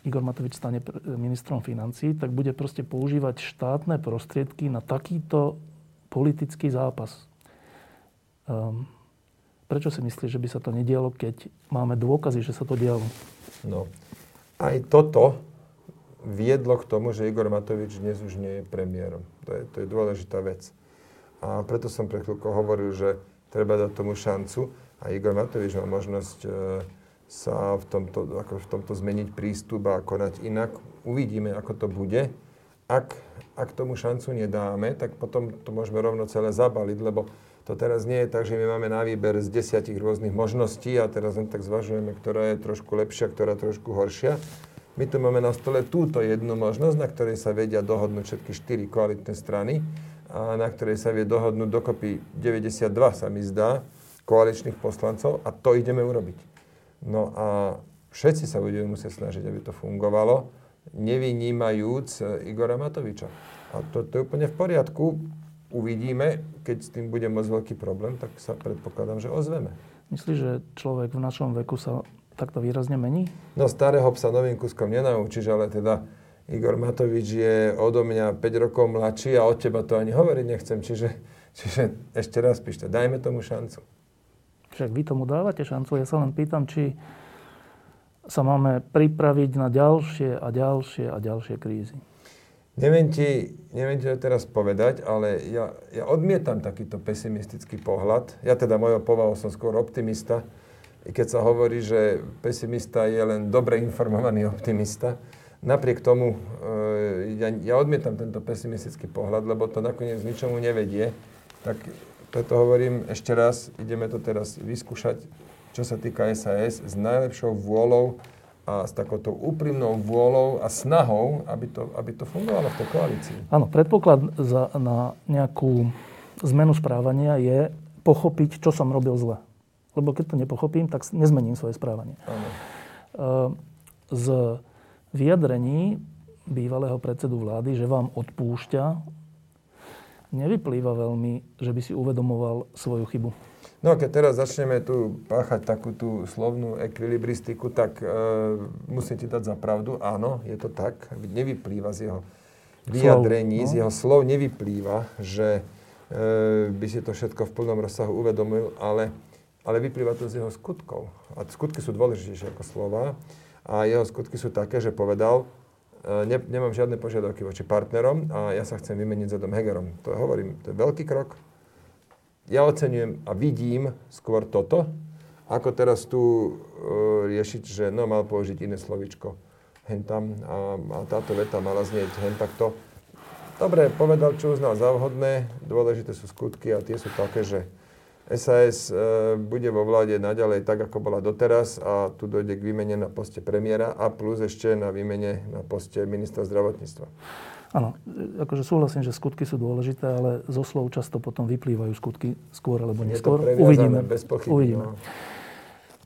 A: Igor Matovič stane ministrom financí, tak bude proste používať štátne prostriedky na takýto politický zápas. Um, prečo si myslíš, že by sa to nedialo, keď máme dôkazy, že sa to dialo?
B: No, aj toto viedlo k tomu, že Igor Matovič dnes už nie je premiérom. To je, to je dôležitá vec. A preto som pre chvíľku hovoril, že treba dať tomu šancu a Igor Matovič má možnosť e, sa v tomto, ako v tomto zmeniť prístup a konať inak. Uvidíme, ako to bude. Ak, ak tomu šancu nedáme, tak potom to môžeme rovno celé zabaliť, lebo To teraz nie je tak, že my máme na výber z desiatich rôznych možností a teraz len tak zvažujeme, ktorá je trošku lepšia, ktorá trošku horšia. My tu máme na stole túto jednu možnosť, na ktorej sa vedia dohodnúť všetky štyri koalitné strany a na ktorej sa vie dohodnúť dokopy 92, sa mi zdá, koaličných poslancov a to ideme urobiť. No a všetci sa budeme musieť snažiť, aby to fungovalo, nevynímajúc Igora Matoviča. A to, to je úplne v poriadku. Uvidíme, keď s tým bude moc veľký problém, tak sa predpokladám, že ozveme.
A: Myslíš, že človek v našom veku sa takto výrazne mení?
B: No starého psa novým kuskom nenaučíš, ale teda Igor Matovič je odo mňa 5 rokov mladší a od teba to ani hovoriť nechcem. Čiže, čiže ešte raz píšte, dajme tomu šancu.
A: Však vy tomu dávate šancu. Ja sa len pýtam, či sa máme pripraviť na ďalšie a ďalšie a ďalšie krízy.
B: Neviem ti, neviem ti to teraz povedať, ale ja, ja odmietam takýto pesimistický pohľad. Ja teda mojou povahou som skôr optimista keď sa hovorí, že pesimista je len dobre informovaný optimista. Napriek tomu e, ja, ja odmietam tento pesimistický pohľad, lebo to nakoniec ničomu nevedie. Tak preto hovorím ešte raz, ideme to teraz vyskúšať, čo sa týka SAS, s najlepšou vôľou a s takouto úprimnou vôľou a snahou, aby to, aby to fungovalo v tej koalícii.
A: Áno, predpoklad za, na nejakú zmenu správania je pochopiť, čo som robil zle. Lebo keď to nepochopím, tak nezmením svoje správanie. Ano. Z vyjadrení bývalého predsedu vlády, že vám odpúšťa, nevyplýva veľmi, že by si uvedomoval svoju chybu.
B: No keď teraz začneme tu páchať takú tú slovnú ekvilibristiku, tak e, musím ti dať za pravdu. Áno, je to tak. Nevyplýva z jeho vyjadrení, slov, no? z jeho slov nevyplýva, že e, by si to všetko v plnom rozsahu uvedomil, ale ale vyplýva to z jeho skutkov. A skutky sú dôležitejšie ako slova. A jeho skutky sú také, že povedal, e, ne, nemám žiadne požiadavky voči partnerom a ja sa chcem vymeniť za Dom Hegerom. To hovorím, to je veľký krok. Ja oceňujem a vidím skôr toto, ako teraz tu e, riešiť, že no, mal použiť iné slovičko hen tam a, a táto veta mala znieť hen. Dobre, povedal, čo uznal za vhodné, dôležité sú skutky a tie sú také, že SAS e, bude vo vláde naďalej tak, ako bola doteraz a tu dojde k výmene na poste premiéra a plus ešte na výmene na poste ministra zdravotníctva.
A: Áno, akože súhlasím, že skutky sú dôležité, ale zo slov často potom vyplývajú skutky skôr alebo neskôr.
B: Uvidíme. Bez pochyby, Uvidíme. No.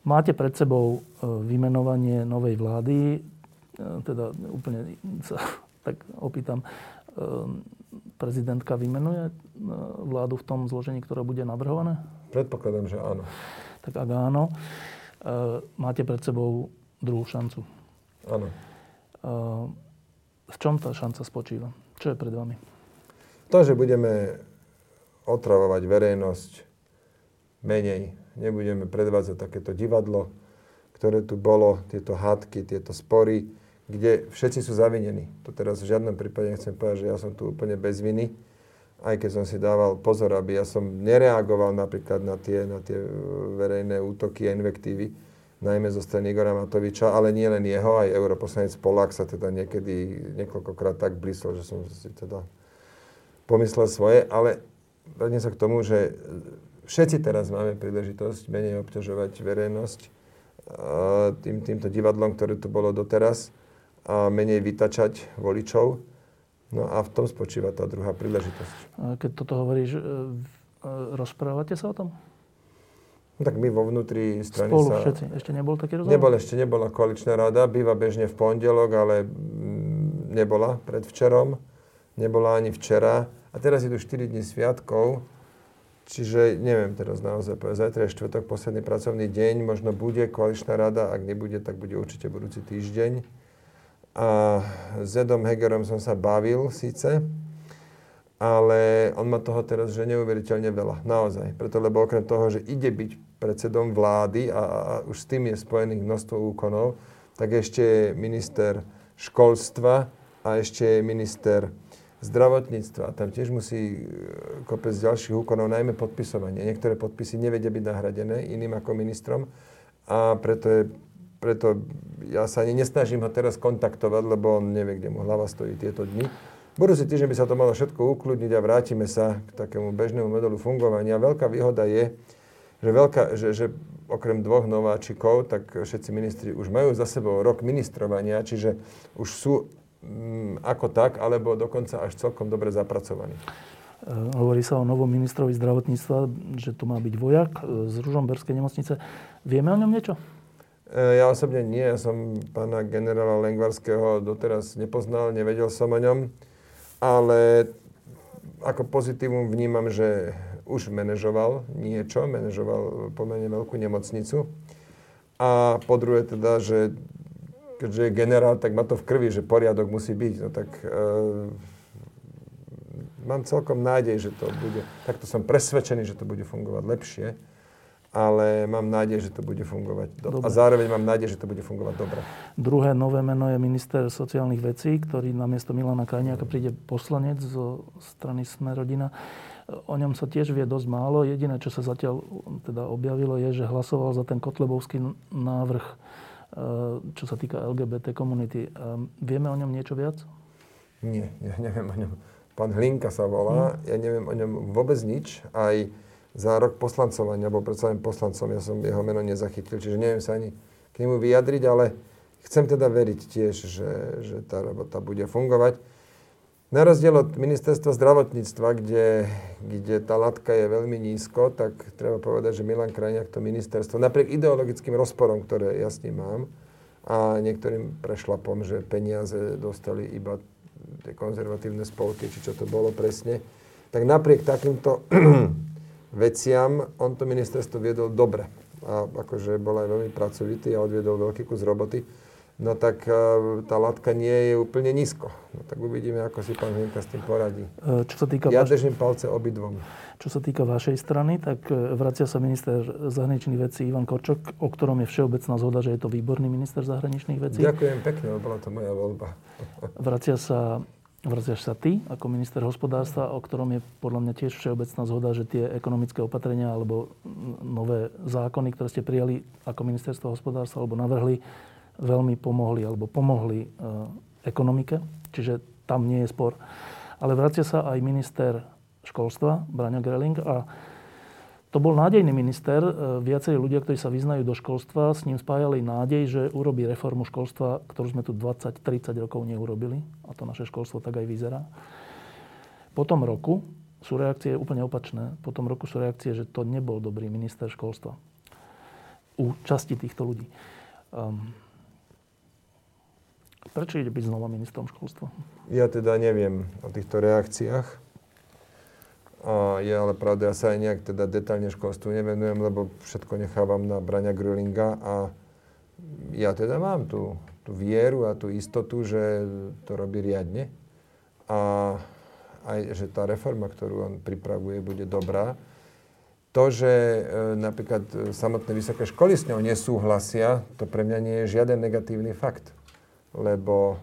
A: Máte pred sebou e, vymenovanie novej vlády, e, teda úplne sa tak opýtam, prezidentka vymenuje e, vládu v tom zložení, ktoré bude navrhované?
B: Predpokladám, že áno.
A: Tak ak áno, e, máte pred sebou druhú šancu.
B: Áno. E,
A: v čom tá šanca spočíva? Čo je pred vami?
B: To, že budeme otravovať verejnosť menej. Nebudeme predvádzať takéto divadlo, ktoré tu bolo, tieto hádky, tieto spory kde všetci sú zavinení. To teraz v žiadnom prípade nechcem povedať, že ja som tu úplne bez viny, aj keď som si dával pozor, aby ja som nereagoval napríklad na tie, na tie verejné útoky a invektívy, najmä zo strany Igora Matoviča, ale nie len jeho, aj europoslanec Polák sa teda niekedy niekoľkokrát tak blízol, že som si teda pomyslel svoje, ale vrátim sa k tomu, že všetci teraz máme príležitosť menej obťažovať verejnosť tým, týmto divadlom, ktoré tu bolo doteraz a menej vytačať voličov. No a v tom spočíva tá druhá príležitosť.
A: A keď toto hovoríš, e, e, rozprávate sa o tom?
B: No, tak my vo vnútri strany
A: Spolu
B: sa...
A: všetci. Ešte nebol taký rozhovor?
B: Nebol, ešte nebola koaličná rada. Býva bežne v pondelok, ale mm, nebola predvčerom. Nebola ani včera. A teraz idú 4 dní sviatkov. Čiže neviem teraz naozaj povedať. Zajtra je štvrtok, posledný pracovný deň. Možno bude koaličná rada. Ak nebude, tak bude určite budúci týždeň a s Edom Hegerom som sa bavil síce, ale on má toho teraz že neuveriteľne veľa. Naozaj. Preto, lebo okrem toho, že ide byť predsedom vlády a, a už s tým je spojených množstvo úkonov, tak ešte je minister školstva a ešte je minister zdravotníctva. Tam tiež musí e, kopec ďalších úkonov, najmä podpisovanie. Niektoré podpisy nevedia byť nahradené iným ako ministrom a preto je preto ja sa ani nesnažím ho teraz kontaktovať, lebo on nevie, kde mu hlava stojí tieto dni. Budúci týždeň by sa to malo všetko ukludniť a vrátime sa k takému bežnému modelu fungovania. Veľká výhoda je, že, veľká, že, že okrem dvoch nováčikov, tak všetci ministri už majú za sebou rok ministrovania, čiže už sú mm, ako tak, alebo dokonca až celkom dobre zapracovaní.
A: E, hovorí sa o novom ministrovi zdravotníctva, že to má byť vojak z Ružomberskej nemocnice. Vieme o ňom niečo?
B: E, ja osobne nie, ja som pána generála Lengvarského doteraz nepoznal, nevedel som o ňom ale ako pozitívum vnímam, že už manažoval niečo, manažoval pomerne veľkú nemocnicu. A po druhé teda, že keďže je generál, tak má to v krvi, že poriadok musí byť. No tak e, mám celkom nádej, že to bude, takto som presvedčený, že to bude fungovať lepšie ale mám nádej, že to bude fungovať dobre. A zároveň mám nádej, že to bude fungovať dobre.
A: Druhé nové meno je minister sociálnych vecí, ktorý na miesto Milana Krajniaka príde poslanec zo strany Sme rodina. O ňom sa tiež vie dosť málo. Jediné, čo sa zatiaľ teda objavilo, je, že hlasoval za ten Kotlebovský návrh, e, čo sa týka LGBT komunity. E, vieme o ňom niečo viac?
B: Nie, ja neviem o ňom. Pán Hlinka sa volá, hmm. ja neviem o ňom vôbec nič. Aj za rok poslancovania, bol predsa len poslancom, ja som jeho meno nezachytil, čiže neviem sa ani k nemu vyjadriť, ale chcem teda veriť tiež, že, že tá robota bude fungovať. Na rozdiel od ministerstva zdravotníctva, kde, kde tá latka je veľmi nízko, tak treba povedať, že Milan Krajniak to ministerstvo, napriek ideologickým rozporom, ktoré ja s ním mám, a niektorým prešlapom, že peniaze dostali iba tie konzervatívne spolky, či čo to bolo presne, tak napriek takýmto veciam, on to ministerstvo viedol dobre. A akože bol aj veľmi pracovitý a odviedol veľký kus roboty. No tak e, tá látka nie je úplne nízko. No tak uvidíme, ako si pán Hlinka s tým poradí.
A: E, čo sa týka
B: ja vaš... držím palce obidvom.
A: Čo sa týka vašej strany, tak e, vracia sa minister zahraničných vecí Ivan Korčok, o ktorom je všeobecná zhoda, že je to výborný minister zahraničných vecí.
B: Ďakujem pekne, bola to moja voľba.
A: vracia sa Vraciaš sa ty ako minister hospodárstva, o ktorom je podľa mňa tiež všeobecná zhoda, že tie ekonomické opatrenia alebo nové zákony, ktoré ste prijali ako ministerstvo hospodárstva alebo navrhli, veľmi pomohli alebo pomohli e, ekonomike. Čiže tam nie je spor. Ale vracia sa aj minister školstva, Braňo Greling a to bol nádejný minister. E, viacerí ľudia, ktorí sa vyznajú do školstva, s ním spájali nádej, že urobí reformu školstva, ktorú sme tu 20-30 rokov neurobili. A to naše školstvo tak aj vyzerá. Po tom roku sú reakcie úplne opačné. Po tom roku sú reakcie, že to nebol dobrý minister školstva. U časti týchto ľudí. Um, prečo ide byť znova ministrom školstva?
B: Ja teda neviem o týchto reakciách. A je ale pravda, ja sa aj nejak teda detaľne školstvu nevenujem, lebo všetko nechávam na Braňa Grölinga a ja teda mám tú, tú vieru a tú istotu, že to robí riadne a aj, že tá reforma, ktorú on pripravuje, bude dobrá. To, že e, napríklad samotné vysoké školy s ňou nesúhlasia, to pre mňa nie je žiaden negatívny fakt. Lebo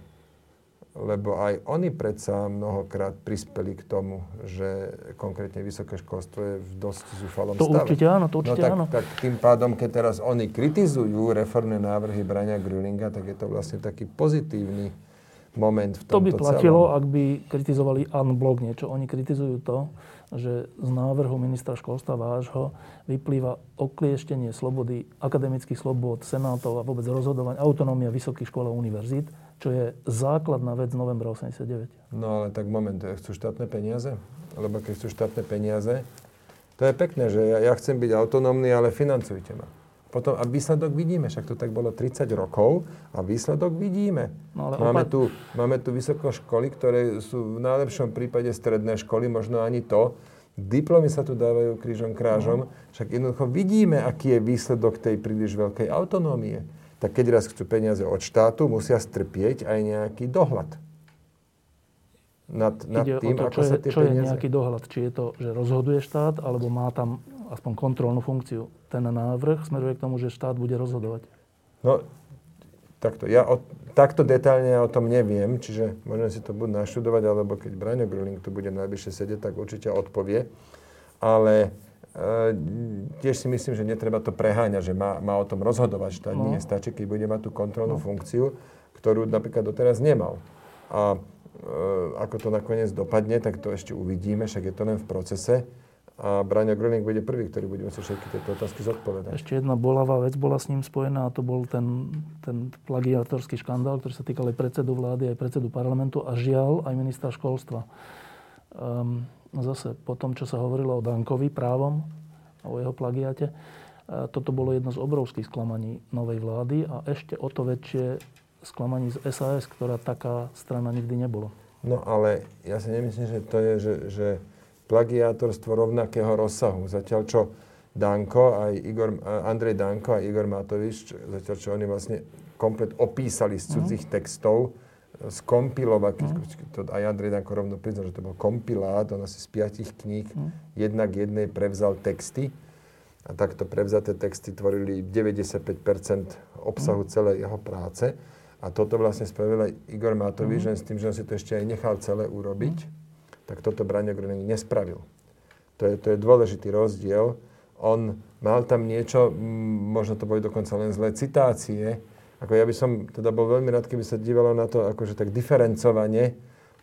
B: lebo aj oni predsa mnohokrát prispeli k tomu, že konkrétne vysoké školstvo je v dosť zúfalom
A: to
B: stave.
A: určite áno, to určite
B: no, tak,
A: áno.
B: Tak tým pádom, keď teraz oni kritizujú reformné návrhy Brania Grölinga, tak je to vlastne taký pozitívny moment v tomto
A: To by platilo,
B: celom.
A: ak by kritizovali unblock niečo. Oni kritizujú to, že z návrhu ministra školstva vášho vyplýva oklieštenie slobody, akademických slobod, senátov a vôbec rozhodovania, autonómia vysokých škôl a univerzít, čo je základná vec novembra 89.
B: No ale tak moment, chcú štátne peniaze? Lebo keď chcú štátne peniaze, to je pekné, že ja, ja chcem byť autonómny, ale financujte ma. Potom, a výsledok vidíme, však to tak bolo 30 rokov a výsledok vidíme. No, ale máme, opa- tu, máme tu vysokoškoly, ktoré sú v najlepšom prípade stredné školy, možno ani to. Diplomy sa tu dávajú krížom krážom, no. však jednoducho vidíme, aký je výsledok tej príliš veľkej autonómie. Tak keď raz chcú peniaze od štátu, musia strpieť aj nejaký dohľad nad, nad
A: Ide tým, to, ako čo sa tie čo peniaze... je nejaký dohľad? Či je to, že rozhoduje štát, alebo má tam aspoň kontrolnú funkciu? ten návrh smeruje k tomu, že štát bude rozhodovať?
B: No, takto. Ja o, takto detailne ja o tom neviem, čiže môžem si to buď naštudovať, alebo keď Braňo Gruling tu bude najbližšie sedieť, tak určite odpovie. Ale tiež si myslím, že netreba to preháňať, že má, má o tom rozhodovať štát. No. Nie stačí, keď bude mať tú kontrolnú no. funkciu, ktorú napríklad doteraz nemal. A ako to nakoniec dopadne, tak to ešte uvidíme, však je to len v procese. A Braňo Gröning bude prvý, ktorý bude musieť všetky tieto otázky zodpovedať.
A: Ešte jedna bolavá vec bola s ním spojená a to bol ten, ten plagiatorský škandál, ktorý sa týkal aj predsedu vlády, aj predsedu parlamentu a žiaľ aj ministra školstva. Um, zase po tom, čo sa hovorilo o Dankovi právom, o jeho plagiate, toto bolo jedno z obrovských sklamaní novej vlády a ešte o to väčšie sklamaní z SAS, ktorá taká strana nikdy nebolo.
B: No ale ja si nemyslím, že to je, že, že plagiátorstvo rovnakého rozsahu. Zatiaľ čo Danko, aj Igor, Andrej Danko a Igor Matovič, zatiaľ čo oni vlastne komplet opísali z cudzích mm. textov, skompilovať, mm. to aj Andrej Danko rovno priznal, že to bol kompilát, on asi z piatich kníh mm. jednak jednej prevzal texty a takto prevzaté texty tvorili 95% obsahu mm. celej jeho práce. A toto vlastne spravil aj Igor Matovič, mm. s tým, že on si to ešte aj nechal celé urobiť. Mm tak toto Braňo Gröning nespravil. To je, to je dôležitý rozdiel. On mal tam niečo, možno to boli dokonca len zlé citácie, ako ja by som teda bol veľmi rád, keby sa dívalo na to akože tak diferencovane,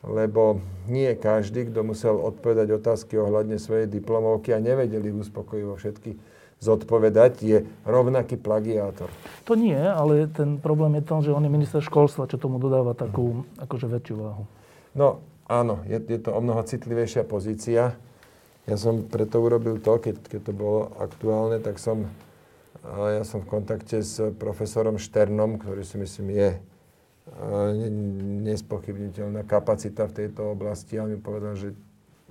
B: lebo nie každý, kto musel odpovedať otázky ohľadne svojej diplomovky a nevedeli uspokojivo všetky zodpovedať, je rovnaký plagiátor.
A: To nie, ale ten problém je tom, že on je minister školstva, čo tomu dodáva takú akože väčšiu váhu.
B: No, áno, je, je to o mnoho citlivejšia pozícia. Ja som preto urobil to, keď, keď to bolo aktuálne, tak som, ja som v kontakte s profesorom Šternom, ktorý si myslím je nespochybniteľná kapacita v tejto oblasti a mi povedal, že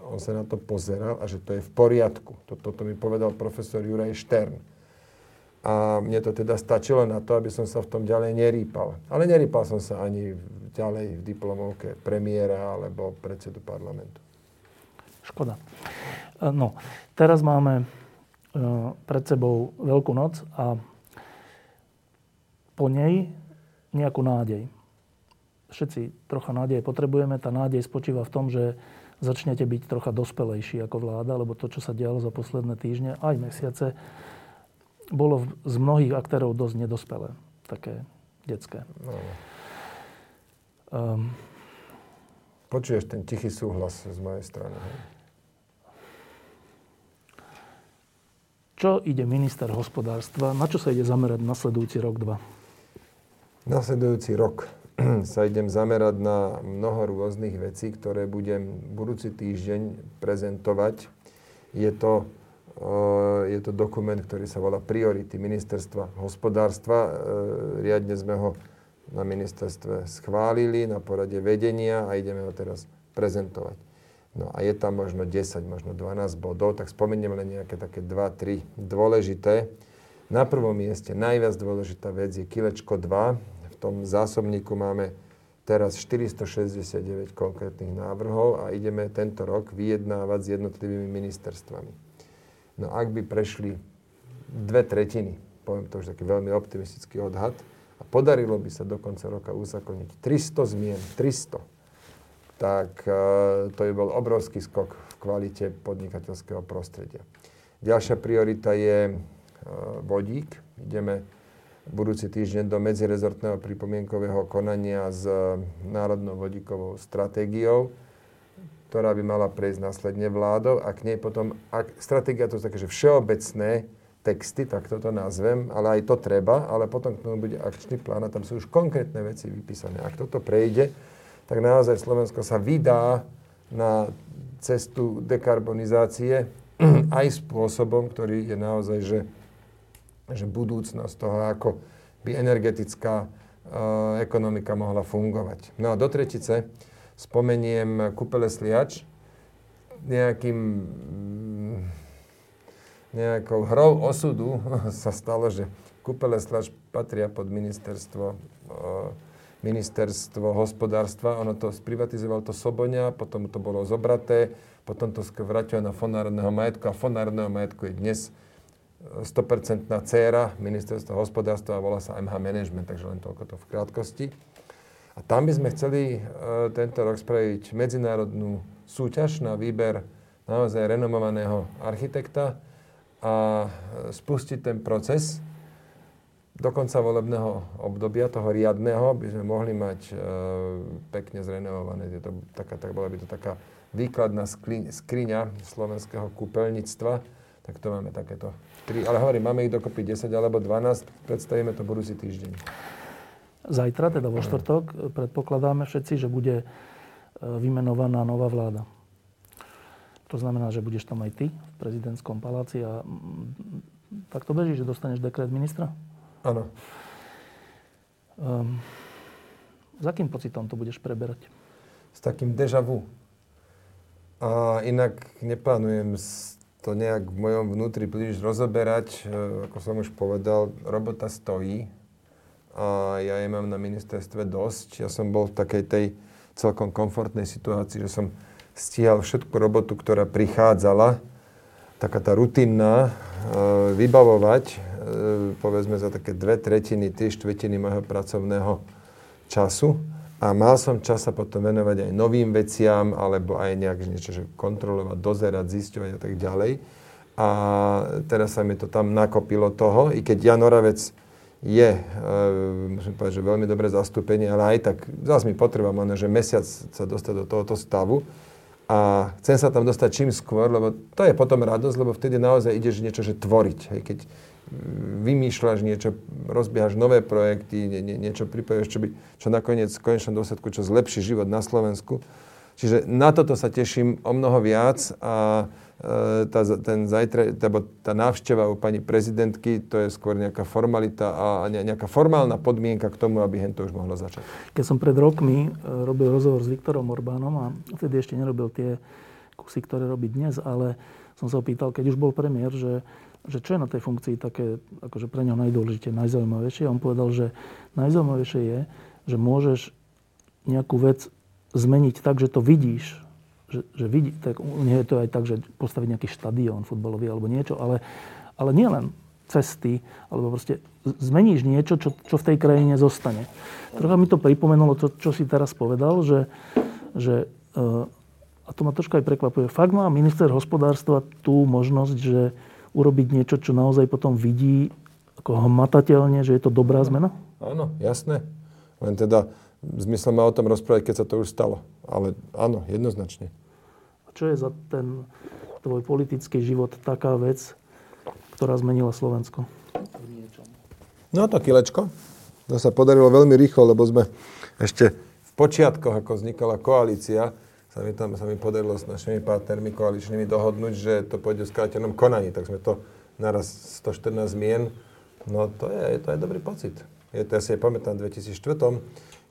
B: on sa na to pozeral a že to je v poriadku. Toto to mi povedal profesor Juraj Štern. A mne to teda stačilo na to, aby som sa v tom ďalej nerýpal. Ale nerýpal som sa ani ďalej v diplomovke premiéra alebo predsedu parlamentu.
A: Škoda. No, teraz máme pred sebou Veľkú noc a po nej nejakú nádej. Všetci trocha nádej potrebujeme. Tá nádej spočíva v tom, že začnete byť trocha dospelejší ako vláda, lebo to, čo sa dialo za posledné týždne, aj mesiace, bolo z mnohých aktérov dosť nedospelé. Také detské. No.
B: Um, Počuješ ten tichý súhlas z mojej strany. Hej?
A: Čo ide minister hospodárstva? Na čo sa ide zamerať nasledujúci rok, dva?
B: Nasledujúci rok sa idem zamerať na mnoho rôznych vecí, ktoré budem budúci týždeň prezentovať. Je to je to dokument, ktorý sa volá Priority ministerstva hospodárstva. E, riadne sme ho na ministerstve schválili na porade vedenia a ideme ho teraz prezentovať. No a je tam možno 10, možno 12 bodov, tak spomeniem len nejaké také 2-3 dôležité. Na prvom mieste najviac dôležitá vec je kilečko 2. V tom zásobníku máme teraz 469 konkrétnych návrhov a ideme tento rok vyjednávať s jednotlivými ministerstvami. No ak by prešli dve tretiny, poviem to už taký veľmi optimistický odhad, a podarilo by sa do konca roka uzakoniť 300 zmien, 300, tak uh, to by bol obrovský skok v kvalite podnikateľského prostredia. Ďalšia priorita je uh, vodík. Ideme budúci týždeň do medzirezortného pripomienkového konania s Národnou vodíkovou stratégiou ktorá by mala prejsť následne vládou a k nej potom, ak, stratégia to je také, že všeobecné texty, tak toto nazvem, ale aj to treba, ale potom k tomu bude akčný plán a tam sú už konkrétne veci vypísané. Ak toto prejde, tak naozaj Slovensko sa vydá na cestu dekarbonizácie aj spôsobom, ktorý je naozaj, že, že budúcnosť toho, ako by energetická uh, ekonomika mohla fungovať. No a do tretice, spomeniem kúpele sliač, nejakým nejakou hrou osudu sa stalo, že kúpele sliač patria pod ministerstvo ministerstvo hospodárstva, ono to sprivatizoval to Soboňa, potom to bolo zobraté, potom to vrátilo na fond národného majetku a fond národného majetku je dnes 100% dcéra ministerstva hospodárstva a volá sa MH Management, takže len toľko to v krátkosti. A tam by sme chceli uh, tento rok spraviť medzinárodnú súťaž na výber naozaj renomovaného architekta a spustiť ten proces. Do konca volebného obdobia, toho riadného, by sme mohli mať e, pekne zrenovované. Je to taká, tak bola by to taká výkladná skli, skriňa slovenského kúpeľníctva. Tak to máme takéto tri. Ale hovorím, máme ich dokopy 10 alebo 12. Predstavíme to budúci týždeň.
A: Zajtra, teda vo štvrtok, predpokladáme všetci, že bude e, vymenovaná nová vláda. To znamená, že budeš tam aj ty v prezidentskom paláci a tak to beží, že dostaneš dekret ministra?
B: Áno.
A: Um, s akým pocitom to budeš preberať?
B: S takým deja vu. A inak neplánujem to nejak v mojom vnútri príliš rozoberať. E, ako som už povedal, robota stojí. A ja je mám na ministerstve dosť. Ja som bol v takej tej celkom komfortnej situácii, že som stíhal všetku robotu, ktorá prichádzala, taká tá rutinná, e, vybavovať povedzme za také dve tretiny, tri štvrtiny môjho pracovného času a mal som čas sa potom venovať aj novým veciam, alebo aj nejak niečo, že kontrolovať, dozerať, zisťovať a tak ďalej. A teraz sa mi to tam nakopilo toho, i keď Jan Oravec je, e, musím povedať, že veľmi dobré zastúpenie, ale aj tak zase mi potreba možno, že mesiac sa dostať do tohoto stavu a chcem sa tam dostať čím skôr, lebo to je potom radosť, lebo vtedy naozaj ideš niečo, že tvoriť. Hej, keď vymýšľaš niečo, rozbiehaš nové projekty, nie, nie, niečo pripojíš, čo, by, čo nakoniec v konečnom dôsledku, čo zlepší život na Slovensku. Čiže na toto sa teším o mnoho viac a e, tá, ten zajtra, tá, tá návšteva u pani prezidentky, to je skôr nejaká formalita a nejaká formálna podmienka k tomu, aby hen to už mohlo začať.
A: Keď som pred rokmi e, robil rozhovor s Viktorom Orbánom a vtedy ešte nerobil tie kusy, ktoré robí dnes, ale som sa opýtal, keď už bol premiér, že že čo je na tej funkcii také akože pre ňo najdôležitejšie, najzaujímavejšie. On povedal, že najzaujímavejšie je, že môžeš nejakú vec zmeniť tak, že to vidíš. Že, že vidí, tak nie je to aj tak, že postaviť nejaký štadión futbalový alebo niečo, ale, ale nie len cesty, alebo proste zmeníš niečo, čo, čo v tej krajine zostane. Trocha mi to pripomenulo to, čo si teraz povedal, že, že a to ma troška aj prekvapuje, fakt má minister hospodárstva tú možnosť, že urobiť niečo, čo naozaj potom vidí ako hmatateľne, že je to dobrá zmena?
B: Áno, jasné. Len teda zmysel má o tom rozprávať, keď sa to už stalo. Ale áno, jednoznačne.
A: A čo je za ten tvoj politický život taká vec, ktorá zmenila Slovensko?
B: No to kilečko. To sa podarilo veľmi rýchlo, lebo sme ešte v počiatkoch, ako vznikala koalícia, sa mi, tam, sa mi podarilo s našimi partnermi koaličnými dohodnúť, že to pôjde v skrátenom konaní. Tak sme to naraz 114 zmien. No to je, to je dobrý pocit. Je to, ja si pamätám, v 2004,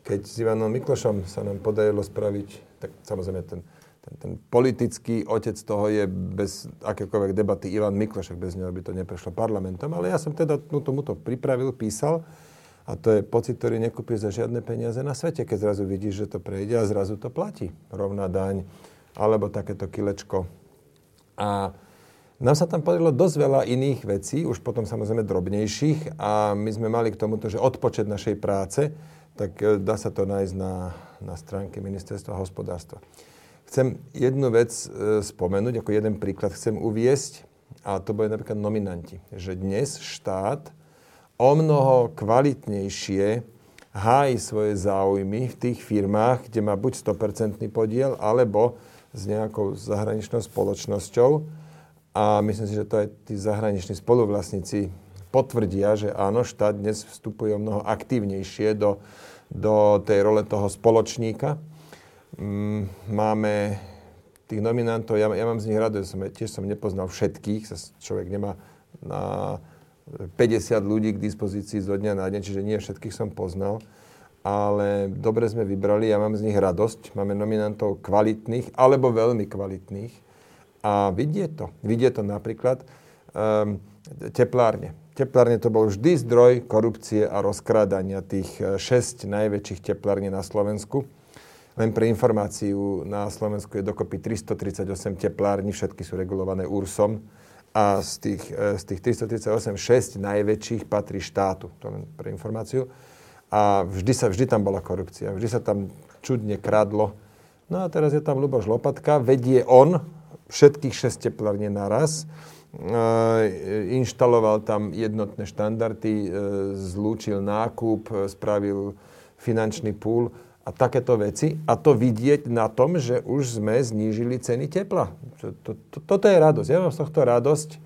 B: keď s Ivanom Miklošom sa nám podarilo spraviť, tak samozrejme ten, ten, ten politický otec toho je bez akékoľvek debaty Ivan Mikloš, bez neho by to neprešlo parlamentom, ale ja som teda tomuto pripravil, písal a to je pocit, ktorý nekúpiš za žiadne peniaze na svete, keď zrazu vidíš, že to prejde a zrazu to platí. Rovná daň, alebo takéto kilečko. A nám sa tam podarilo dosť veľa iných vecí, už potom samozrejme drobnejších a my sme mali k tomuto, že odpočet našej práce, tak e, dá sa to nájsť na, na stránke Ministerstva hospodárstva. Chcem jednu vec e, spomenúť, ako jeden príklad chcem uviesť, a to bude napríklad nominanti. Že dnes štát o mnoho kvalitnejšie hájí svoje záujmy v tých firmách, kde má buď 100% podiel, alebo s nejakou zahraničnou spoločnosťou. A myslím si, že to aj tí zahraniční spoluvlastníci potvrdia, že áno, štát dnes vstupuje o mnoho aktívnejšie do, do tej role toho spoločníka. Mm, máme tých nominantov, ja, ja mám z nich radosť, tiež som nepoznal všetkých, sa človek nemá na 50 ľudí k dispozícii zo dňa na deň, čiže nie všetkých som poznal, ale dobre sme vybrali, ja mám z nich radosť. Máme nominantov kvalitných alebo veľmi kvalitných. A vidie to. Vidie to napríklad um, teplárne. Teplárne to bol vždy zdroj korupcie a rozkrádania tých 6 e, najväčších teplárne na Slovensku. Len pre informáciu, na Slovensku je dokopy 338 teplární, všetky sú regulované URSom a z tých, e, z tých 338, 6 najväčších patrí štátu, to len pre informáciu. A vždy, sa, vždy tam bola korupcia, vždy sa tam čudne kradlo. No a teraz je tam Luboš Lopatka, vedie on všetkých 6 teplárne naraz. inštaloval tam jednotné štandardy, zlúčil nákup, spravil finančný púl a takéto veci. A to vidieť na tom, že už sme znížili ceny tepla. To, to, toto je radosť. Ja mám z tohto radosť.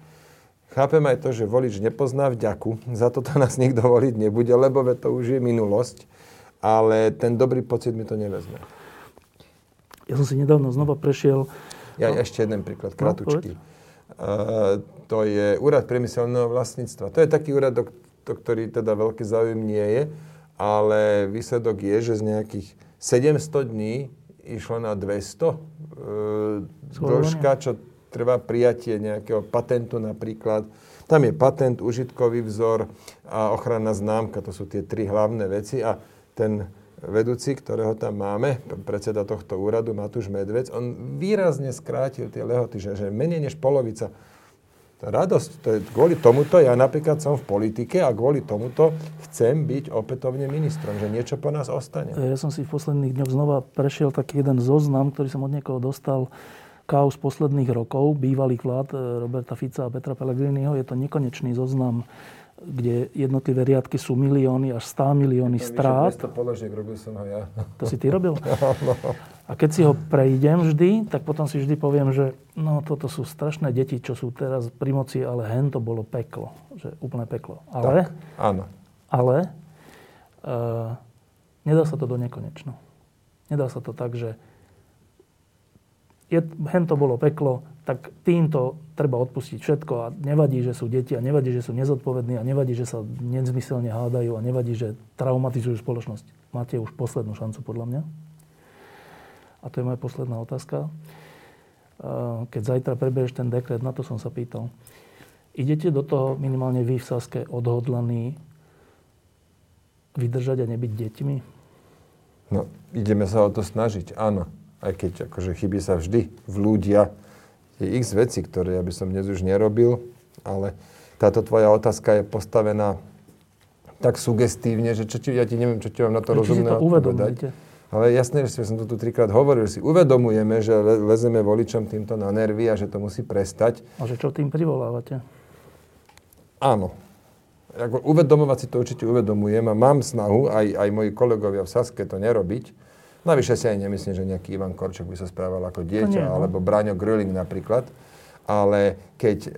B: Chápem aj to, že volič nepozná vďaku. Za toto nás nikto voliť nebude, lebo to už je minulosť. Ale ten dobrý pocit mi to nevezme.
A: Ja som si nedávno znova prešiel...
B: Ja no. ešte jeden príklad, no, kratučký. No, uh, to je úrad priemyselného vlastníctva. To je taký úrad, do, do ktorý teda veľký záujem nie je ale výsledok je, že z nejakých 700 dní išlo na 200 e, dĺžka, čo trvá prijatie nejakého patentu napríklad. Tam je patent, užitkový vzor a ochranná známka. To sú tie tri hlavné veci. A ten vedúci, ktorého tam máme, predseda tohto úradu, Matúš Medvec, on výrazne skrátil tie lehoty, že, že menej než polovica radosť, to je kvôli tomuto, ja napríklad som v politike a kvôli tomuto chcem byť opätovne ministrom, že niečo po nás ostane.
A: Ja som si v posledných dňoch znova prešiel taký jeden zoznam, ktorý som od niekoho dostal, kaos posledných rokov, bývalých vlád eh, Roberta Fica a Petra Pellegriniho. Je to nekonečný zoznam kde jednotlivé riadky sú milióny až 100 milióny strát.
B: 200 položiek, robil som ho ja.
A: To si ty robil? no. A keď si ho prejdem vždy, tak potom si vždy poviem, že no toto sú strašné deti, čo sú teraz pri moci, ale hen to bolo peklo. Že úplné peklo. Ale,
B: tak, áno.
A: ale uh, nedá sa to do nekonečno. Nedá sa to tak, že je, hen to bolo peklo, tak týmto treba odpustiť všetko a nevadí, že sú deti a nevadí, že sú nezodpovední a nevadí, že sa nezmyselne hádajú a nevadí, že traumatizujú spoločnosť. Máte už poslednú šancu podľa mňa. A to je moja posledná otázka. Keď zajtra preberieš ten dekret, na to som sa pýtal. Idete do toho minimálne vy v Saske odhodlaní vydržať a nebyť deťmi?
B: No, ideme sa o to snažiť, áno aj keď akože chybí sa vždy v ľudia, je x veci, ktoré ja by som dnes už nerobil, ale táto tvoja otázka je postavená tak sugestívne, že čo ti, ja ti neviem, čo ti mám na to rozumné odpovedať. Ale jasné, že som to tu trikrát hovoril, že si uvedomujeme, že le, lezeme voličom týmto na nervy a že to musí prestať.
A: A že čo tým privolávate?
B: Áno. Ako uvedomovať si to určite uvedomujem a mám snahu, aj, aj moji kolegovia v Saske to nerobiť, Navyše si aj nemyslím, že nejaký Ivan Korčok by sa správal ako dieťa, nie, no. alebo Braňo Gröling napríklad. Ale keď, e,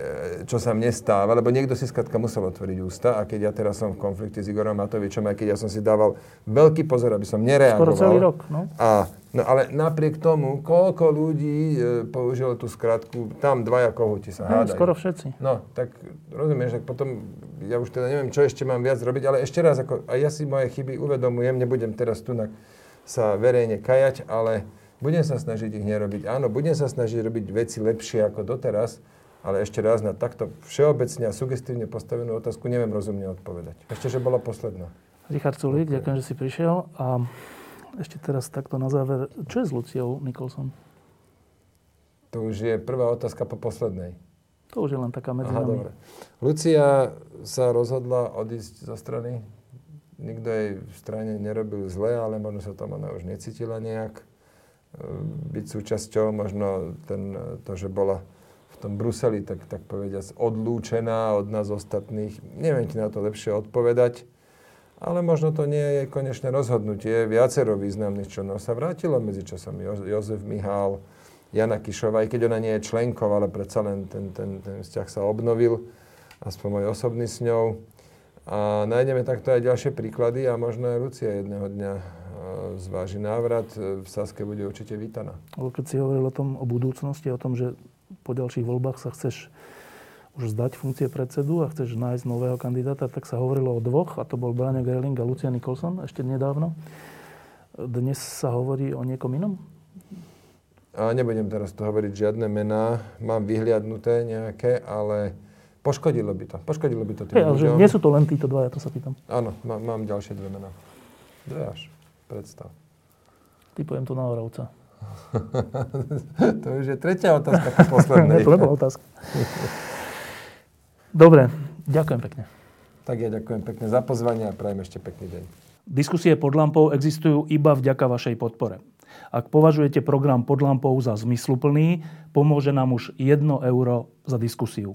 B: čo sa mne stáva, lebo niekto si skladka musel otvoriť ústa a keď ja teraz som v konflikte s Igorom Matovičom, aj keď ja som si dával veľký pozor, aby som nereagoval.
A: Skoro celý rok, no.
B: A, no ale napriek tomu, koľko ľudí e, použilo tú skratku, tam dvaja kohúti sa no, hádajú.
A: Skoro všetci.
B: No, tak rozumieš, tak potom, ja už teda neviem, čo ešte mám viac robiť, ale ešte raz, ako, a ja si moje chyby uvedomujem, nebudem teraz tu na sa verejne kajať, ale budem sa snažiť ich nerobiť. Áno, budem sa snažiť robiť veci lepšie ako doteraz, ale ešte raz na takto všeobecne a sugestívne postavenú otázku neviem rozumne odpovedať. Ešte, že bola posledná.
A: Richard Sulík, okay. ďakujem, že si prišiel. A ešte teraz takto na záver. Čo je s Luciou Nicholson?
B: To už je prvá otázka po poslednej.
A: To už je len taká medzi Aha, dobre.
B: Lucia sa rozhodla odísť zo strany nikto jej v strane nerobil zle, ale možno sa tam ona už necítila nejak e, byť súčasťou, možno ten, to, že bola v tom Bruseli, tak, tak povediať, odlúčená od nás ostatných. Neviem ti na to lepšie odpovedať, ale možno to nie je konečné rozhodnutie. Viacero významných členov sa vrátilo medzičasom. Jo- Jozef Mihál, Jana Kišová, aj keď ona nie je členkou, ale predsa len ten, ten, ten vzťah sa obnovil, aspoň môj osobný s ňou. A nájdeme takto aj ďalšie príklady a možno aj Lucia jedného dňa zváži návrat. E, v Saske bude určite vítaná.
A: Keď si hovoril o tom, o budúcnosti, o tom, že po ďalších voľbách sa chceš už zdať funkcie predsedu a chceš nájsť nového kandidáta, tak sa hovorilo o dvoch, a to bol Bráňo Gerling a Lucia Nicholson ešte nedávno. Dnes sa hovorí o niekom inom?
B: A nebudem teraz to hovoriť žiadne mená. Mám vyhliadnuté nejaké, ale Poškodilo by to. Poškodilo by to tým hey,
A: ľuďom. Nie sú to len títo dvaja, to sa pýtam.
B: Áno, má, mám ďalšie dve mená. Dve až. Predstav.
A: Typujem tu na Oravca.
B: to už je tretia otázka po poslednej.
A: to nebola otázka. Dobre, ďakujem pekne.
B: Tak ja ďakujem pekne za pozvanie a prajem ešte pekný deň.
A: Diskusie pod lampou existujú iba vďaka vašej podpore. Ak považujete program pod lampou za zmysluplný, pomôže nám už 1 euro za diskusiu